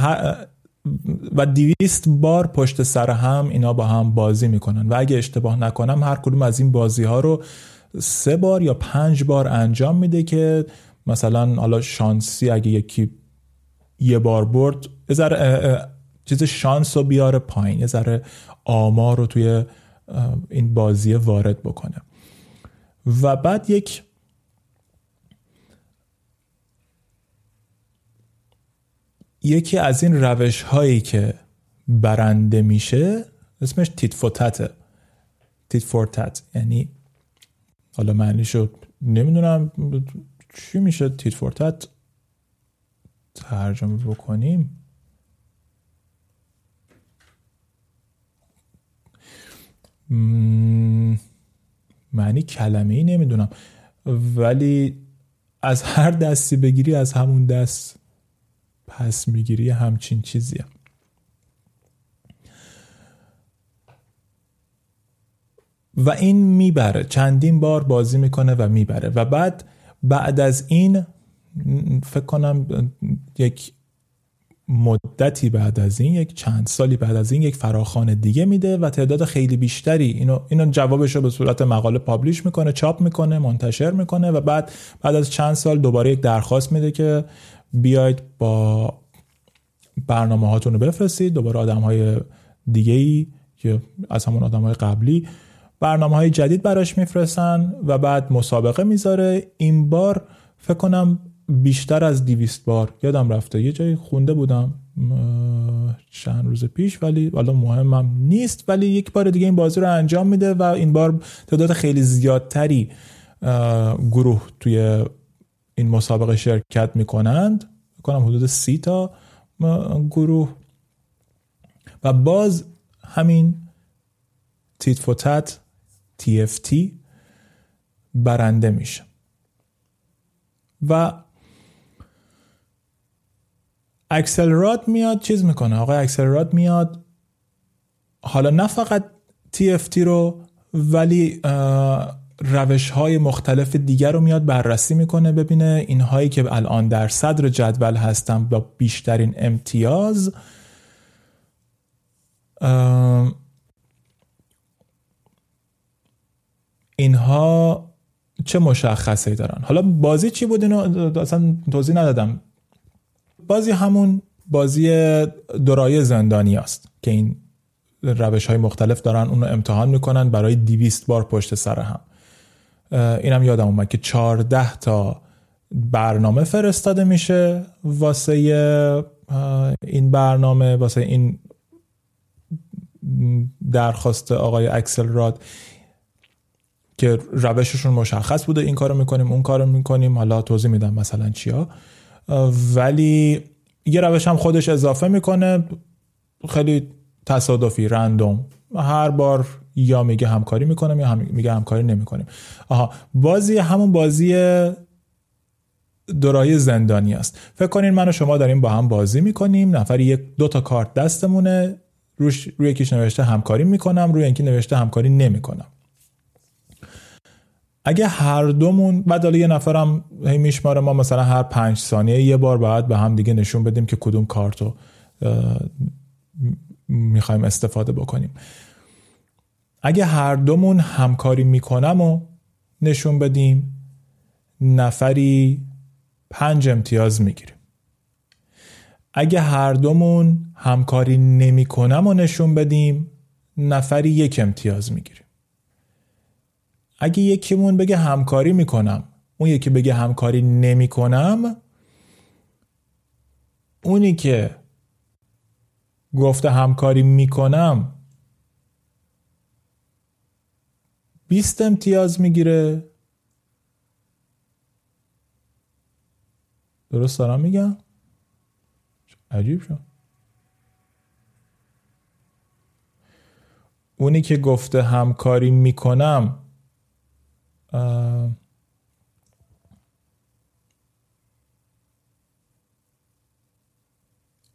و دیویست بار پشت سر هم اینا با هم بازی می‌کنن. و اگه اشتباه نکنم هر کدوم از این بازی ها رو سه بار یا پنج بار انجام میده که مثلا حالا شانسی اگه یکی یه بار برد یه ذره چیز شانس رو بیاره پایین یه ذره آمار رو توی این بازی وارد بکنه. و بعد یک یکی از این روش هایی که برنده میشه اسمش تیت فوتته تیت فورتت یعنی حالا معنیشو نمی‌دونم. چی میشه تیت فورتت ترجمه بکنیم. معنی کلمه ای نمی‌دونم. ولی از هر دستی بگیری از همون دست پس می‌گیری همچین چیزیه و این می‌بره. چندین بار بازی می‌کنه و می‌بره. و بعد بعد از این فکر کنم یک مدتی بعد از این یک چند سالی بعد از این یک فراخان دیگه میده و تعداد خیلی بیشتری اینو اینو جوابش رو به صورت مقاله پابلیش می‌کنه چاپ می‌کنه منتشر می‌کنه و بعد بعد از چند سال دوباره یک درخواست میده که بیاید با برنامه هاتون رو بفرستید. دوباره آدم های دیگه ای که از همون آدم های قبلی برنامه های جدید براش میفرستن و بعد مسابقه می‌ذاره. این بار فکر کنم بیشتر از دیویست بار. یادم رفته. یه جایی خونده بودم چند روز پیش ولی حالا مهمم نیست ولی یک بار دیگه این بازی رو انجام میده و این بار تعداد خیلی زیادتری گروه توی این مسابقه شرکت می‌کنند. کنم حدود سی تا گروه. و باز همین تیت فوتت TFT برنده میشه. و اکسلرات میاد چیز می‌کنه. آقای اکسلرات میاد. حالا نه فقط TFT رو ولی روش های مختلف دیگر رو میاد بررسی می‌کنه ببینه اینهایی که الان در صدر جدول هستن با بیشترین امتیاز. اینها چه مشخصه دارن؟ حالا بازی چی بود اینو؟ اصلا توضیح ندادم. بازی همون بازی دورای زندانی است که این روش های مختلف دارن اونو امتحان می‌کنن برای دیویست بار پشت سر هم. اینم یادم اومد که 14 تا برنامه فرستاده میشه واسه این برنامه واسه این درخواست آقای اکسل راد که روششون مشخص بوده این کارو می‌کنیم اون کارو می‌کنیم. حالا توضیح میدم مثلا چیا. ولی یه روش هم خودش اضافه می‌کنه خیلی تصادفی رندوم. هر بار یا میگه همکاری می‌کنم یا هم میگه همکاری نمی‌کنیم. آها بازی همون بازی دورای زندانی است. فکر کنین من و شما داریم با هم بازی می‌کنیم نفری یک دو تا کارت دستمونه. روش روی یکیش نوشته همکاری می‌کنم روی اینکه نوشته همکاری نمی‌کنم. اگه هر دومون بعد حالا یه نفرم هی میشماره ما مثلا هر پنج ثانیه یه بار بعد به هم دیگه نشون بدیم که کدوم کارتو می‌خوایم استفاده بکنیم. اگه هر دومون همکاری می‌کنم و نشون بدیم نفری پنج امتیاز می‌گیریم. اگه هر دومون همکاری نمی‌کنم و نشون بدیم نفری یک امتیاز می‌گیریم. اگه یکیمون بگه همکاری می‌کنم اون یکی بگه همکاری نمی‌کنم اونی که گفته همکاری می‌کنم 20 امتیاز می‌گیره. درست دارم میگم؟ عجیب شد. اونی که گفته همکاری می‌کنم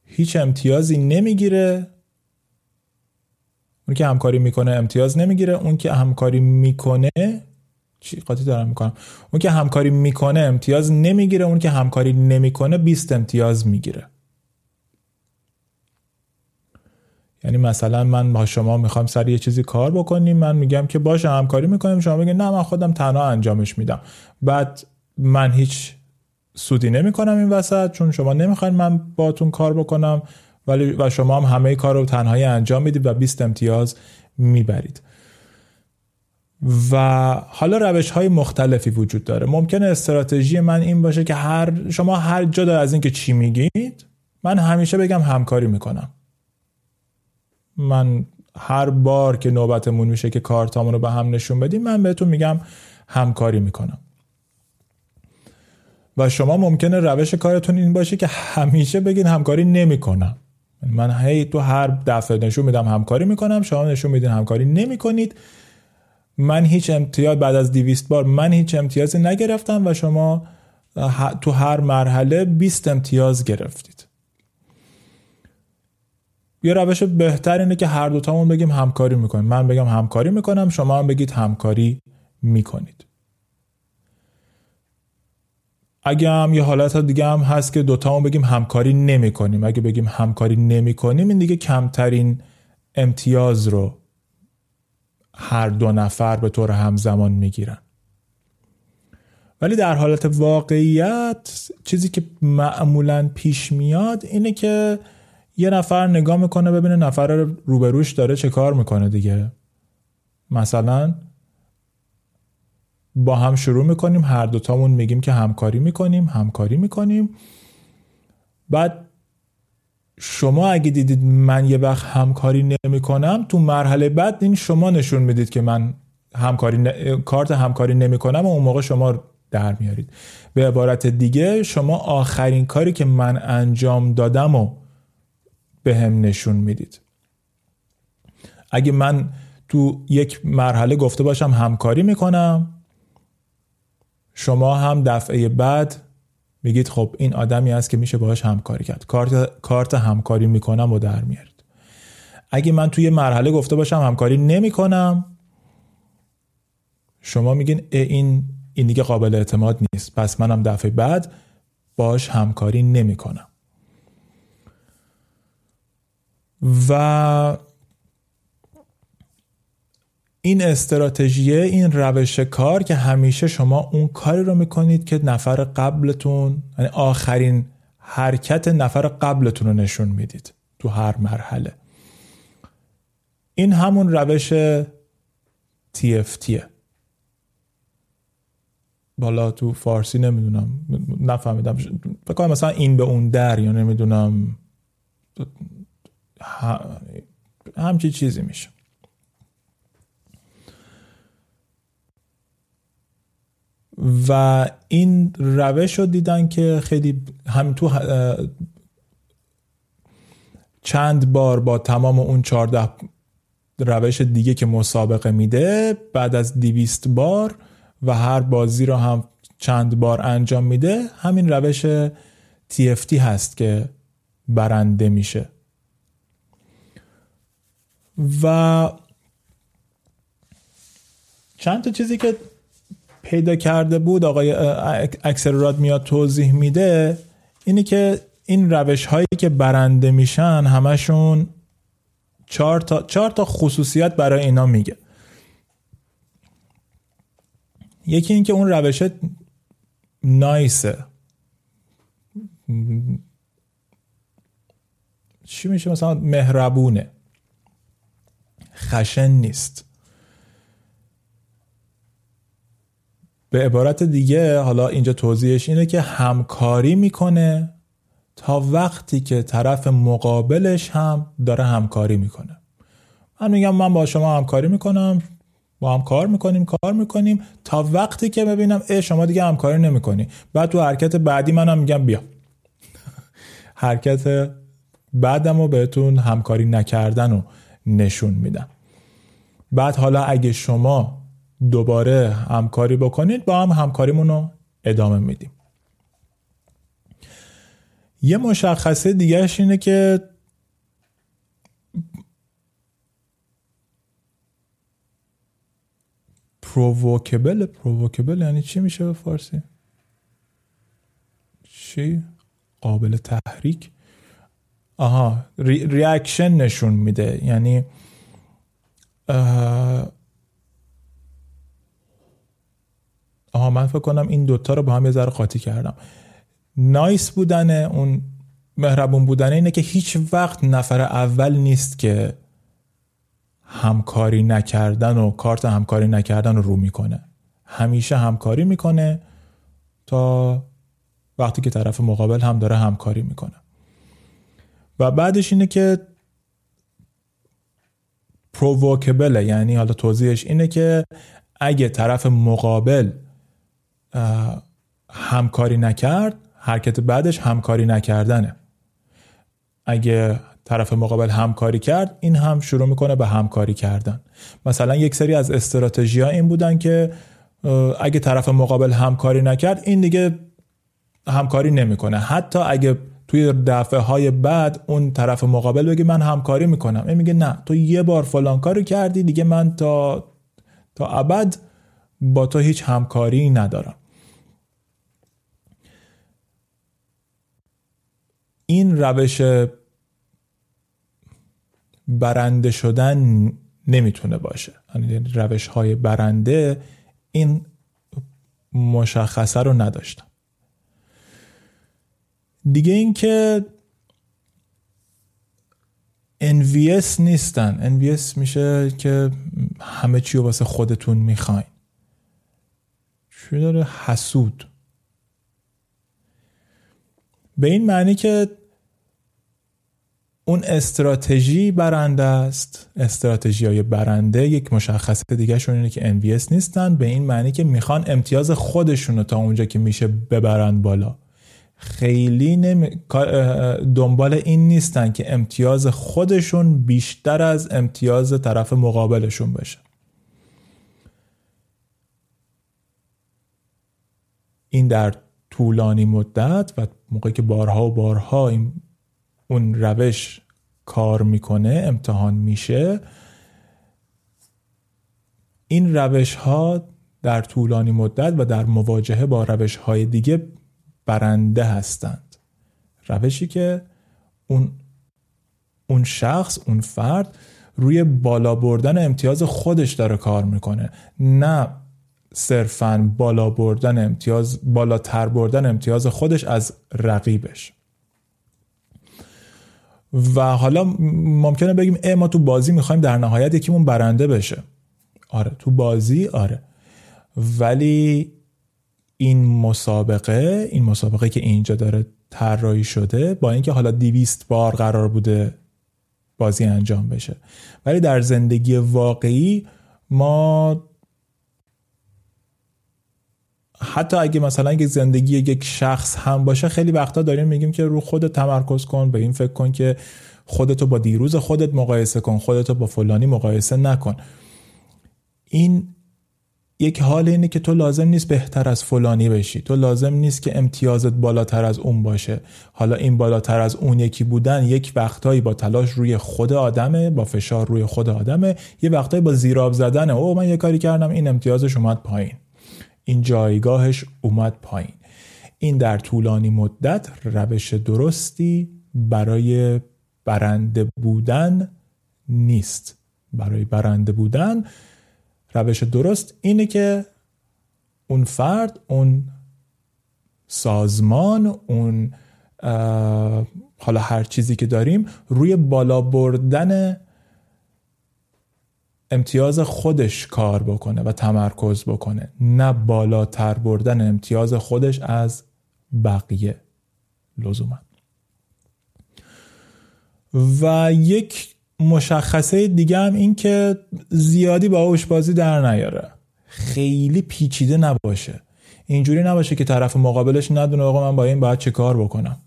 هیچ امتیازی نمی‌گیره. اون که همکاری می‌کنه امتیاز نمی‌گیره. اون که همکاری می‌کنه چی؟ قاطی دارم می‌کنم. اون که همکاری می‌کنه امتیاز نمی‌گیره. اون که همکاری نمی‌کنه 20 امتیاز می‌گیره. یعنی مثلا من با شما می‌خوام سر یه چیزی کار بکنیم من میگم که باشه همکاری می‌کنیم. شما بگید نه من خودم تنها انجامش میدم. بعد من هیچ سودی نمی‌کنم این وسط چون شما نمی‌خواین من باتون کار بکنم ولی و شما هم همه کار رو تنهایی انجام می‌دید و 20 امتیاز می‌برید. و حالا روش های مختلفی وجود داره. ممکنه استراتژی من این باشه که هر شما هر جدا از اینکه چی میگید من همیشه بگم همکاری می‌کنم. من هر بار که نوبتمون میشه که کارتامون رو به هم نشون بدیم من بهتون میگم همکاری می‌کنم. و شما ممکنه روش کارتون این باشه که همیشه بگین همکاری نمی‌کنم. من هی تو هر دفعه نشون میدم همکاری می‌کنم شما نشون میدین همکاری نمی‌کنید. من هیچ امتیاز بعد از 200 بار من هیچ امتیازی نگرفتم و شما تو هر مرحله 20 امتیاز گرفتید. یه روش بهتر اینه که هر دوتامون بگیم همکاری می‌کنیم. من بگم همکاری می‌کنم شما هم بگید همکاری می‌کنید. اگه هم یه حالت دیگه هم هست که دوتامون بگیم همکاری نمی‌کنیم. اگه بگیم همکاری نمی‌کنیم این دیگه کمترین امتیاز رو هر دو نفر به طور همزمان می‌گیرن. ولی در حالت واقعیت چیزی که معمولا پیش میاد اینه که یه نفر نگاه می‌کنه ببینه نفر روبروش داره چه کار می‌کنه دیگه. مثلا با هم شروع می‌کنیم هر دوتامون میگیم که همکاری می‌کنیم همکاری می‌کنیم. بعد شما اگه دیدید من یه وقت همکاری نمی‌کنم تو مرحله بعد این شما نشون می‌دید که من همکاری کارت همکاری نمی‌کنم و اون موقع شما در میارید. به عبارت دیگه شما آخرین کاری که من انجام دادم و به هم نشون می‌دید. اگه من تو یک مرحله گفته باشم همکاری می‌کنم شما هم دفعه بعد میگید خب این آدمی است که میشه باهاش همکاری کرد. کارت کارت همکاری می‌کنم و در میارید. اگه من توی مرحله گفته باشم همکاری نمی‌کنم شما میگین این این دیگه قابل اعتماد نیست. پس منم دفعه بعد باش همکاری نمی‌کنم. و این استراتژیه این روش کار که همیشه شما اون کاری رو می‌کنید که نفر قبلتون یعنی آخرین حرکت نفر قبلتون رو نشون می‌دید تو هر مرحله. این همون روش TFTه بالا تو فارسی نمی‌دونم نفهمیدم. بکنم مثلا این به اون در یا نمی‌دونم. همچی چیزی میشه. و این روش رو دیدن که خیلی هم تو چند بار با تمام اون چارده روش دیگه که مسابقه میده بعد از دیویست بار و هر بازی رو هم چند بار انجام میده همین روش TFT هست که برنده میشه. و چند تا چیزی که پیدا کرده بود آقای اکسلرات میاد توضیح میده اینه که این روش هایی که برنده میشن همشون چهار تا, چهار تا خصوصیت برای اینا میگه. یکی اینکه اون روش نایسه. چی میشه؟ مثلا مهربونه. خشن نیست. به عبارت دیگه حالا اینجا توضیحش اینه که همکاری می‌کنه تا وقتی که طرف مقابلش هم داره همکاری می‌کنه. من میگم من با شما همکاری می‌کنم با هم کار می‌کنیم کار می‌کنیم تا وقتی که ببینم ای شما دیگه همکاری نمی‌کنی. بعد تو حرکت بعدی منم میگم بیا. [LAUGHS] حرکت بعدم رو بهتون همکاری نکردن رو نشون میدم بعد حالا اگه شما دوباره همکاری بکنید با هم همکاریمون رو ادامه میدیم. یه مشخصه دیگرش اینه که پرووکبل پرووکبل یعنی چی میشه به فارسی؟ چی؟ قابل تحریک. آها ریاکشن نشون میده. یعنی آها من فکر کنم این دوتا رو با هم یه ذره قاطی کردم. نایس بودن اون مهربون بودن اینه که هیچ وقت نفر اول نیست که همکاری نکردن و کارت همکاری نکردن رو رو می‌کنه. همیشه همکاری می‌کنه تا وقتی که طرف مقابل هم داره همکاری می‌کنه. و بعدش اینه که پرووکبله یعنی حالا توضیحش اینه که اگه طرف مقابل همکاری نکرد حرکت بعدش همکاری نکردنه. اگه طرف مقابل همکاری کرد این هم شروع می‌کنه به همکاری کردن. مثلا یک سری از استراتژی ها این بودن که اگه طرف مقابل همکاری نکرد این دیگه همکاری نمی‌کنه. حتی اگه توی دفعه های بعد اون طرف مقابل بگه من همکاری می‌کنم. این میگه نه تو یه بار فلان کاری کردی دیگه من تا تا ابد با تو هیچ همکاری ندارم. این روش برنده شدن نمی‌تونه باشه. یعنی روش های برنده این مشخصه رو نداشتم دیگه اینکه NVS نیستن. NVS میشه که همه چی رو واسه خودتون می‌خواین. چی داره؟ حسود. به این معنی که اون استراتژی برنده است. استراتژی های برنده. یک مشخصه دیگه شون اینه که NVS نیستن. به این معنی که می‌خوان امتیاز خودشون رو تا اونجا که میشه ببرن بالا. خیلی نمی... دنبال این نیستن که امتیاز خودشون بیشتر از امتیاز طرف مقابلشون بشه این در طولانی مدت و موقعی که بارها و بارها این اون روش کار می‌کنه امتحان میشه این روش ها در طولانی مدت و در مواجهه با روش های دیگه برنده هستند. روشی که اون اون شخص اون فرد روی بالا بردن امتیاز خودش داره کار می‌کنه. نه صرفا بالا بردن امتیاز بالاتر بردن امتیاز خودش از رقیبش. و حالا ممکنه بگیم ای ما تو بازی می‌خوایم در نهایت یکیمون برنده بشه. آره تو بازی آره. ولی این مسابقه این مسابقه که اینجا داره طراحی شده با اینکه حالا دیویست بار قرار بوده بازی انجام بشه. ولی در زندگی واقعی ما حتی اگه مثلا یک زندگی یک شخص هم باشه خیلی وقتا داریم میگیم که رو خودت تمرکز کن به این فکر کن که خودتو با دیروز خودت مقایسه کن خودتو با فلانی مقایسه نکن. این یک حال اینه که تو لازم نیست بهتر از فلانی بشی. تو لازم نیست که امتیازت بالاتر از اون باشه. حالا این بالاتر از اون یکی بودن یک وقتایی با تلاش روی خود آدمه با فشار روی خود آدمه. یه وقتایی با زیراب زدنه. او من یه کاری کردم این امتیازش اومد پایین. این جایگاهش اومد پایین. این در طولانی مدت روش درستی برای برنده بودن نیست. برای برنده بودن روش درست اینه که اون فرد اون سازمان اون حالا هر چیزی که داریم روی بالا بردن امتیاز خودش کار بکنه و تمرکز بکنه. نه بالاتر بردن امتیاز خودش از بقیه لزوما. و یک مشخصه دیگه هم این که زیادی با اوش بازی در نیاره. خیلی پیچیده نباشه. اینجوری نباشه که طرف مقابلش ندونه آقا من با این باید چه کار بکنم.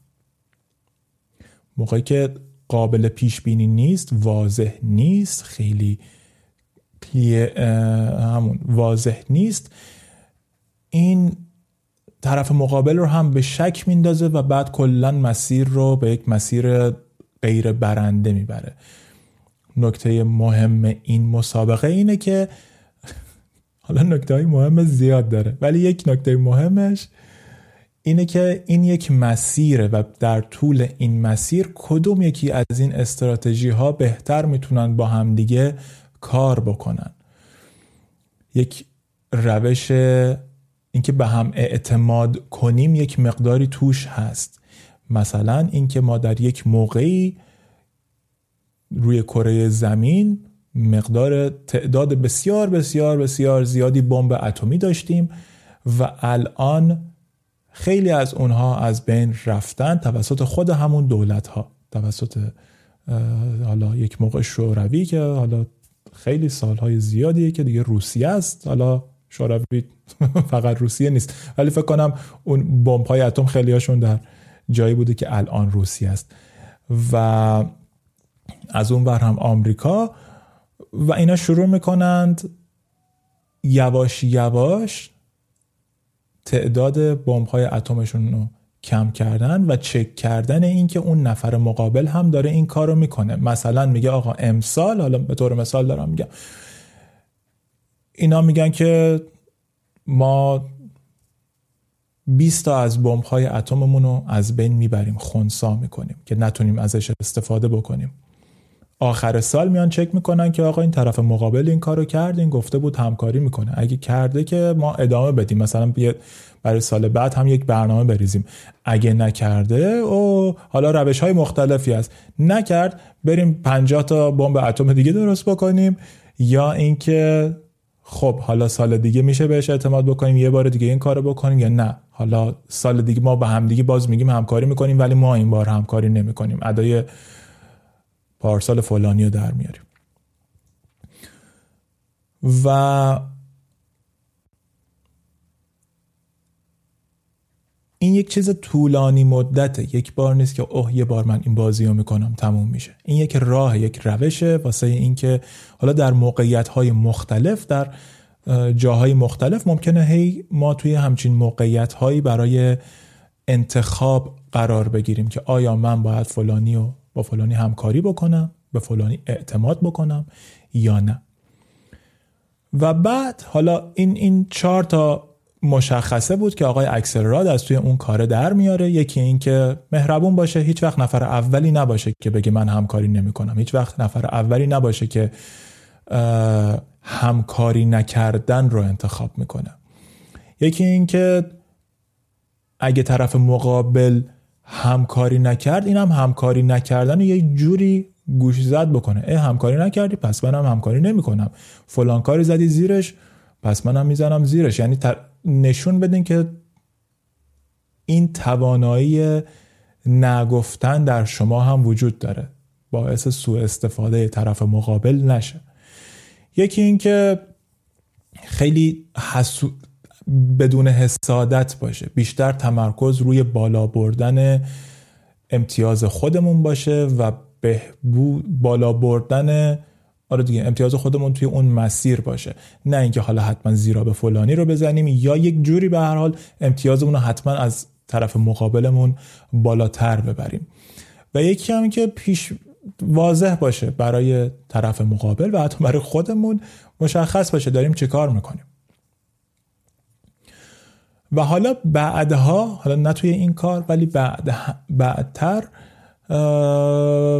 موقعی که قابل پیش بینی نیست واضح نیست خیلی همون واضح نیست. این طرف مقابل رو هم به شک میندازه و بعد کلا مسیر رو به یک مسیر غیر برنده می‌بره. نکته مهم این مسابقه اینه که [LAUGHS] حالا نکته های مهم زیاد داره ولی یک نکته مهمش اینه که این یک مسیره و در طول این مسیر کدوم یکی از این استراتژی ها بهتر می‌تونن با همدیگه کار بکنن. یک روش اینکه به هم اعتماد کنیم یک مقداری توش هست. مثلا اینکه ما در یک موقعی روی کره زمین مقدار تعداد بسیار بسیار بسیار زیادی بمب اتمی داشتیم و الان خیلی از اونها از بین رفتن توسط خود همون دولت ها توسط حالا یک موقع شوروی که حالا خیلی سالهای زیادیه که دیگه روسیه است. حالا شوروی [LAUGHS] فقط روسیه نیست. ولی فکر کنم اون بمب های اتم خیلی هاشون در جایی بوده که الان روسیه است. و از اون بر هم آمریکا و اینا شروع می‌کنند یواش یواش تعداد بمب های اتمشون رو کم کردن و چک کردن اینکه اون نفر مقابل هم داره این کار رو می‌کنه. مثلا میگه آقا امسال حالا به طور مثال دارم میگم اینا میگن که ما 20 تا از بمب های اتممون رو از بین می‌بریم خونسا می‌کنیم که نتونیم ازش استفاده بکنیم. آخر سال میان چک می‌کنن که آقا این طرف مقابل این کارو کرد این گفته بود همکاری می‌کنه. اگه کرده که ما ادامه بدیم. مثلا برای سال بعد هم یک برنامه بریزیم. اگه نکرده او حالا روش های مختلفی هست. نکرد بریم 50 تا بمب اتم دیگه درست بکنیم. یا اینکه خب حالا سال دیگه میشه بهش اعتماد بکنیم یه بار دیگه این کارو بکنیم یا نه؟ حالا سال دیگه ما به هم دیگه باز میگیم همکاری می‌کنیم ولی ما این بار همکاری نمی‌کنیم. ادای پارسال فلانی رو در میاریم. و این یک چیز طولانی مدته. یک بار نیست که اوه یه بار من این بازی رو می‌کنم تموم میشه. این یک راه یک روشه واسه اینکه حالا در موقعیت های مختلف در جاهای مختلف ممکنه هی ما توی همچین موقعیت هایی برای انتخاب قرار بگیریم که آیا من باید فلانی و فلانی همکاری بکنم به فلانی اعتماد بکنم یا نه. و بعد حالا این این چهار تا مشخصه بود که آقای اکسلراد از توی اون کار در میاره. یکی این که مهربون باشه هیچ وقت نفر اولی نباشه که بگه من همکاری نمی‌کنم. هیچ وقت نفر اولی نباشه که همکاری نکردن رو انتخاب می‌کنه. یکی این که اگه طرف مقابل همکاری نکرد این هم همکاری نکردن یه جوری گوش زد بکنه. ای همکاری نکردی؟ پس منم همکاری نمی‌کنم. فلان کاری زدی زیرش؟ پس منم می‌زنم زیرش. یعنی نشون بدین که این توانایی نگفتن در شما هم وجود داره. باعث سوء استفاده طرف مقابل نشه. یکی اینکه خیلی حسو... بدون حسادت باشه. بیشتر تمرکز روی بالا بردن امتیاز خودمون باشه و بهبود بالا بردن آره دیگه امتیاز خودمون توی اون مسیر باشه. نه اینکه حالا حتما زیرا به فلانی رو بزنیم یا یک جوری به هر حال امتیازمون رو حتما از طرف مقابلمون بالاتر ببریم. و یکی هم که پیش واضح باشه برای طرف مقابل و حتی برای خودمون مشخص باشه داریم چه کار می‌کنیم. و حالا بعدها حالا نه توی این کار ولی بعد بعدتر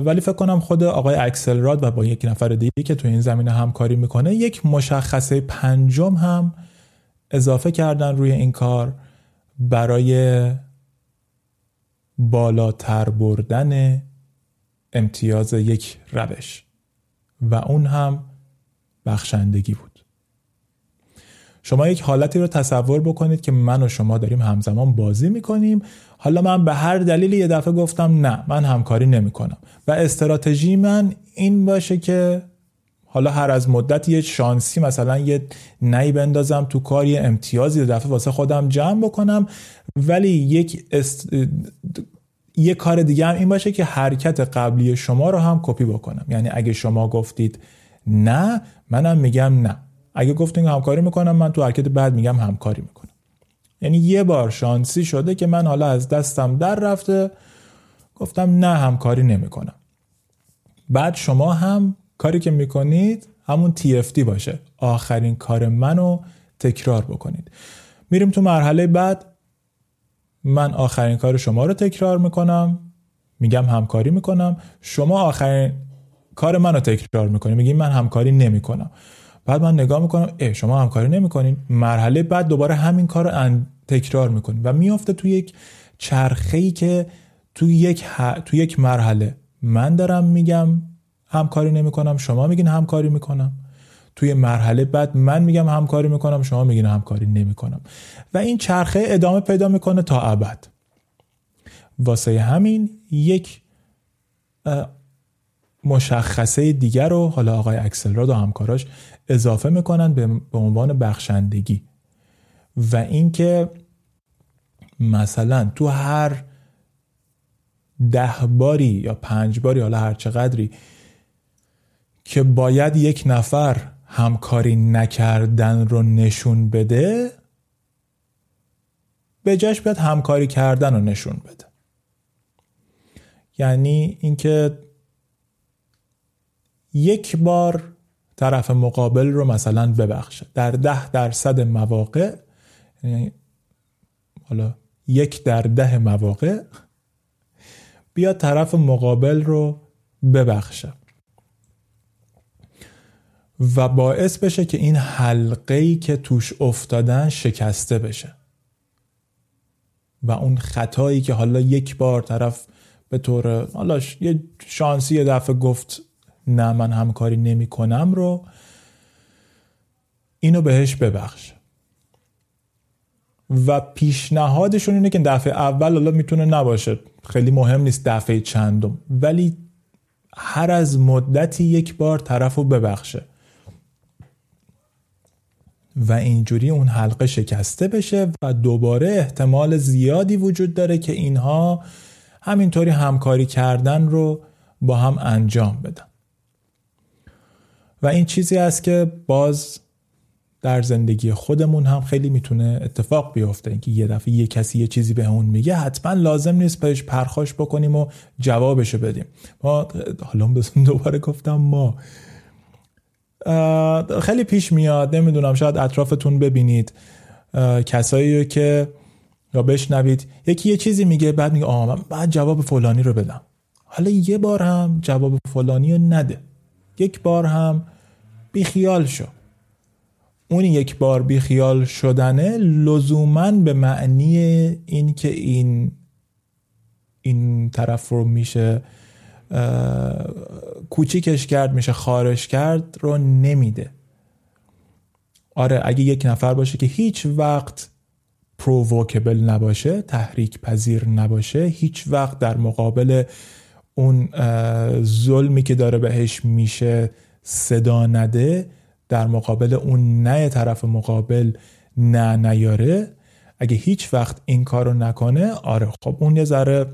ولی فکر کنم خود آقای اکسل راد و با یک نفر دیگه که تو این زمینه همکاری می‌کنه یک مشخصه پنجم هم اضافه کردن روی این کار برای بالاتر بردن امتیاز یک روش. و اون هم بخشندگی بود. شما یک حالتی رو تصور بکنید که من و شما داریم همزمان بازی می‌کنیم. حالا من به هر دلیلی یه دفعه گفتم نه من همکاری نمی‌کنم. و استراتژی من این باشه که حالا هر از مدت یه شانسی مثلا یه نی بندازم تو کار یه امتیازی دفعه واسه خودم جمع بکنم. ولی یک است... یه کار دیگه هم این باشه که حرکت قبلی شما رو هم کپی بکنم. یعنی اگه شما گفتید نه منم میگم نه. اگه گفتین همکاری می‌کنم من تو حرکت بعد میگم همکاری می‌کنم. یعنی یه بار شانسی شده که من حالا از دستم در رفته. گفتم نه همکاری نمی‌کنم. بعد شما هم کاری که می‌کنید همون TFT باشه. آخرین کار منو تکرار بکنید. میریم تو مرحله بعد. من آخرین کار شما رو تکرار می‌کنم. میگم همکاری می‌کنم. شما آخرین کار من رو تکرار می‌کنی. میگی من همکاری نمی‌کنم. بعد من نگاه می‌کنم اه شما همکاری نمی‌کنین. مرحله بعد دوباره همین کار رو تکرار می‌کنیم و میافته تو یک چرخه که تو یک, تو یک مرحله. من دارم میگم همکاری نمی‌کنم شما میگین همکاری می‌کنم. توی مرحله بعد من میگم همکاری می‌کنم شما میگین همکاری نمی‌کنم. و این چرخه ادامه پیدا می‌کنه تا ابد. واسه همین یک مشخصه دیگر رو حالا آقای اکسلراد و همکاراش اضافه می‌کنن به عنوان بخشندگی. و اینکه مثلا تو هر ده باری یا پنج باری حالا هر چقدری که باید یک نفر همکاری نکردن رو نشون بده به جاش بیاد همکاری کردن رو نشون بده. یعنی اینکه یک بار طرف مقابل رو مثلا ببخشه. در ده درصد مواقع یعنی حالا یک در ده مواقع بیا طرف مقابل رو ببخشه. و باعث بشه که این حلقه که توش افتادن شکسته بشه. و اون خطایی که حالا یک بار طرف به طور حالا یه شانسی یه دفعه گفت نه من همکاری نمی کنم رو اینو بهش ببخش. و پیشنهادشون اینه که دفعه اول حالا می‌تونه نباشه. خیلی مهم نیست دفعه چندم. ولی هر از مدتی یک بار طرف رو ببخشه. و اینجوری اون حلقه شکسته بشه و دوباره احتمال زیادی وجود داره که اینها همینطوری همکاری کردن رو با هم انجام بدن. و این چیزی است که باز در زندگی خودمون هم خیلی می‌تونه اتفاق بیفته. اینکه یه دفعه یه کسی یه چیزی به اون میگه حتما لازم نیست بهش پرخاش بکنیم و جوابشو بدیم. ما حالا بزن دوباره گفتم ما. خیلی پیش میاد نمی‌دونم شاید اطرافتون ببینید. کسایی که یا بشنوید یکی یه چیزی میگه بعد میگه آه من بعد جواب فلانی رو بدم. حالا یه بار هم جواب فلانی رو نده. یک بار هم بیخیال شو. اون یک بار بیخیال شدنه لزوما به معنی این که این این طرف رو میشه کوچیکش کرد میشه خارش کرد رو نمیده. آره اگه یک نفر باشه که هیچ وقت پرووکبل نباشه تحریک پذیر نباشه هیچ وقت در مقابل اون ظلمی که داره بهش میشه صدا نده در مقابل اون نه طرف مقابل نه نیاره. اگه هیچ وقت این کارو نکنه آره خب اون یه ذره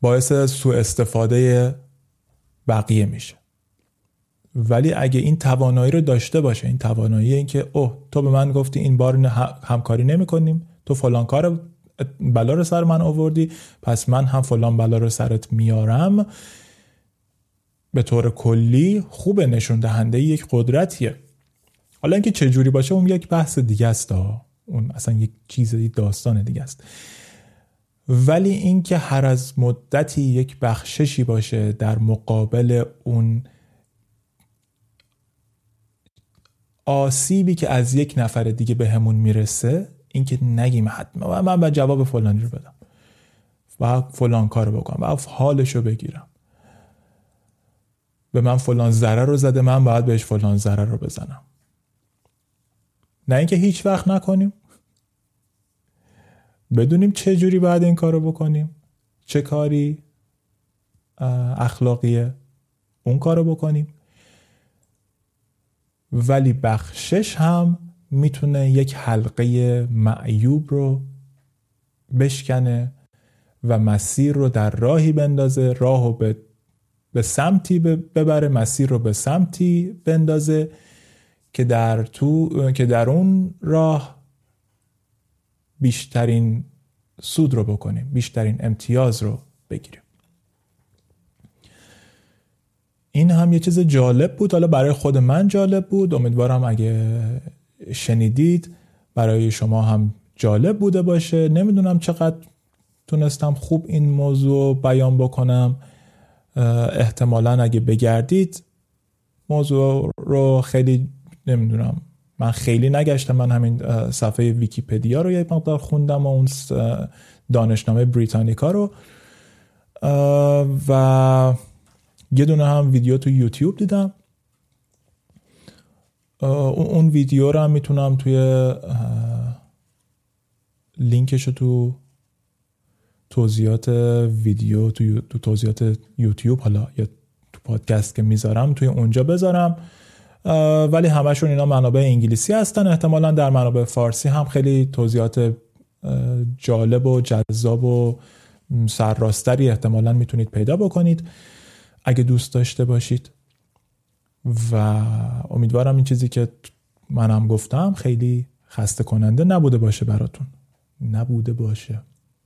باعث سوء استفاده بقیه میشه. ولی اگه این توانایی رو داشته باشه این توانایی این که اوه تو به من گفتی این بار همکاری نمی کنیم تو فلان کار بلا رو سر من آوردی پس من هم فلان بلا رو سرت میارم. به طور کلی خوب نشون دهنده یک قدرتیه. حالا اینکه چه جوری باشه اون یک بحث دیگه است اون اصلا یک چیز داستان دیگه است. ولی اینکه هر از مدتی یک بخششی باشه در مقابل اون آسیبی که از یک نفر دیگه به همون می‌رسه اینکه نگیم حتما. و من به جواب فلانی رو بدم. و فلان کار بکنم. و حالش رو بگیرم. به من فلان ضرر رو زده من باید بهش فلان ضرر رو بزنم. نه اینکه هیچ وقت نکنیم. بدونیم چه جوری باید این کار رو بکنیم. چه کاری اخلاقیه اون کار رو بکنیم. ولی بخشش هم می‌تونه یک حلقه معیوب رو بشکنه و مسیر رو در راهی بندازه راه رو به, به سمتی ببره مسیر رو به سمتی بندازه که در تو که در اون راه بیشترین سود رو بکنیم بیشترین امتیاز رو بگیریم. این هم یه چیز جالب بود. حالا برای خود من جالب بود. امیدوارم اگه شنیدید برای شما هم جالب بوده باشه. نمی‌دونم چقدر تونستم خوب این موضوع بیان بکنم. احتمالا اگه بگردید موضوع رو خیلی نمی‌دونم. من خیلی نگشتم. من همین صفحه ویکیپدیا رو یه مقدار خوندم و اون دانشنامه بریتانیکا رو. و یه دونه هم ویدیو تو یوتیوب دیدم. اون ویدیو رو هم می‌تونم توی لینکش رو تو توضیحات ویدیو تو, تو توضیحات یوتیوب حالا یا تو پادکست که می‌ذارم توی اونجا بذارم. ولی همشون اینا منابع انگلیسی هستن. احتمالا در منابع فارسی هم خیلی توضیحات جالب و جذاب و سرراستری احتمالا می‌تونید پیدا بکنید. اگه دوست داشته باشید. و امیدوارم این چیزی که منم گفتم خیلی خسته کننده نبوده باشه براتون. نبوده باشه.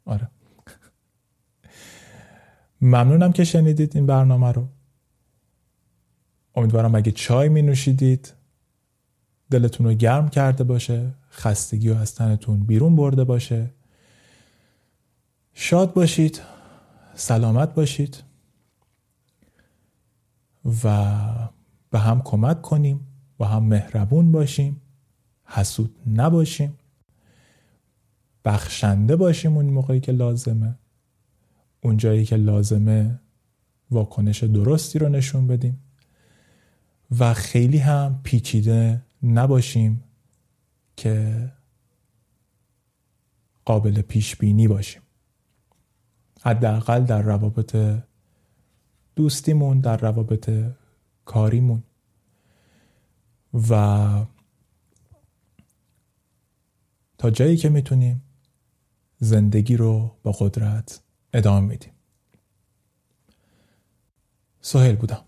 آره. ممنونم که شنیدید این برنامه رو. امیدوارم اگه چای می نوشیدید دلتون رو گرم کرده باشه خستگی و از تنتون بیرون برده باشه. شاد باشید سلامت باشید و به هم کمک کنیم و هم مهربون باشیم حسود نباشیم بخشنده باشیم اون موقعی که لازمه. اونجایی که لازمه واکنش درستی رو نشون بدیم و خیلی هم پیچیده نباشیم که قابل پیش بینی باشیم. حداقل در روابط دوستیمون در روابط کاریمون. و تا جایی که می‌تونیم زندگی رو با قدرت ادامه میدیم. سهیل بودم.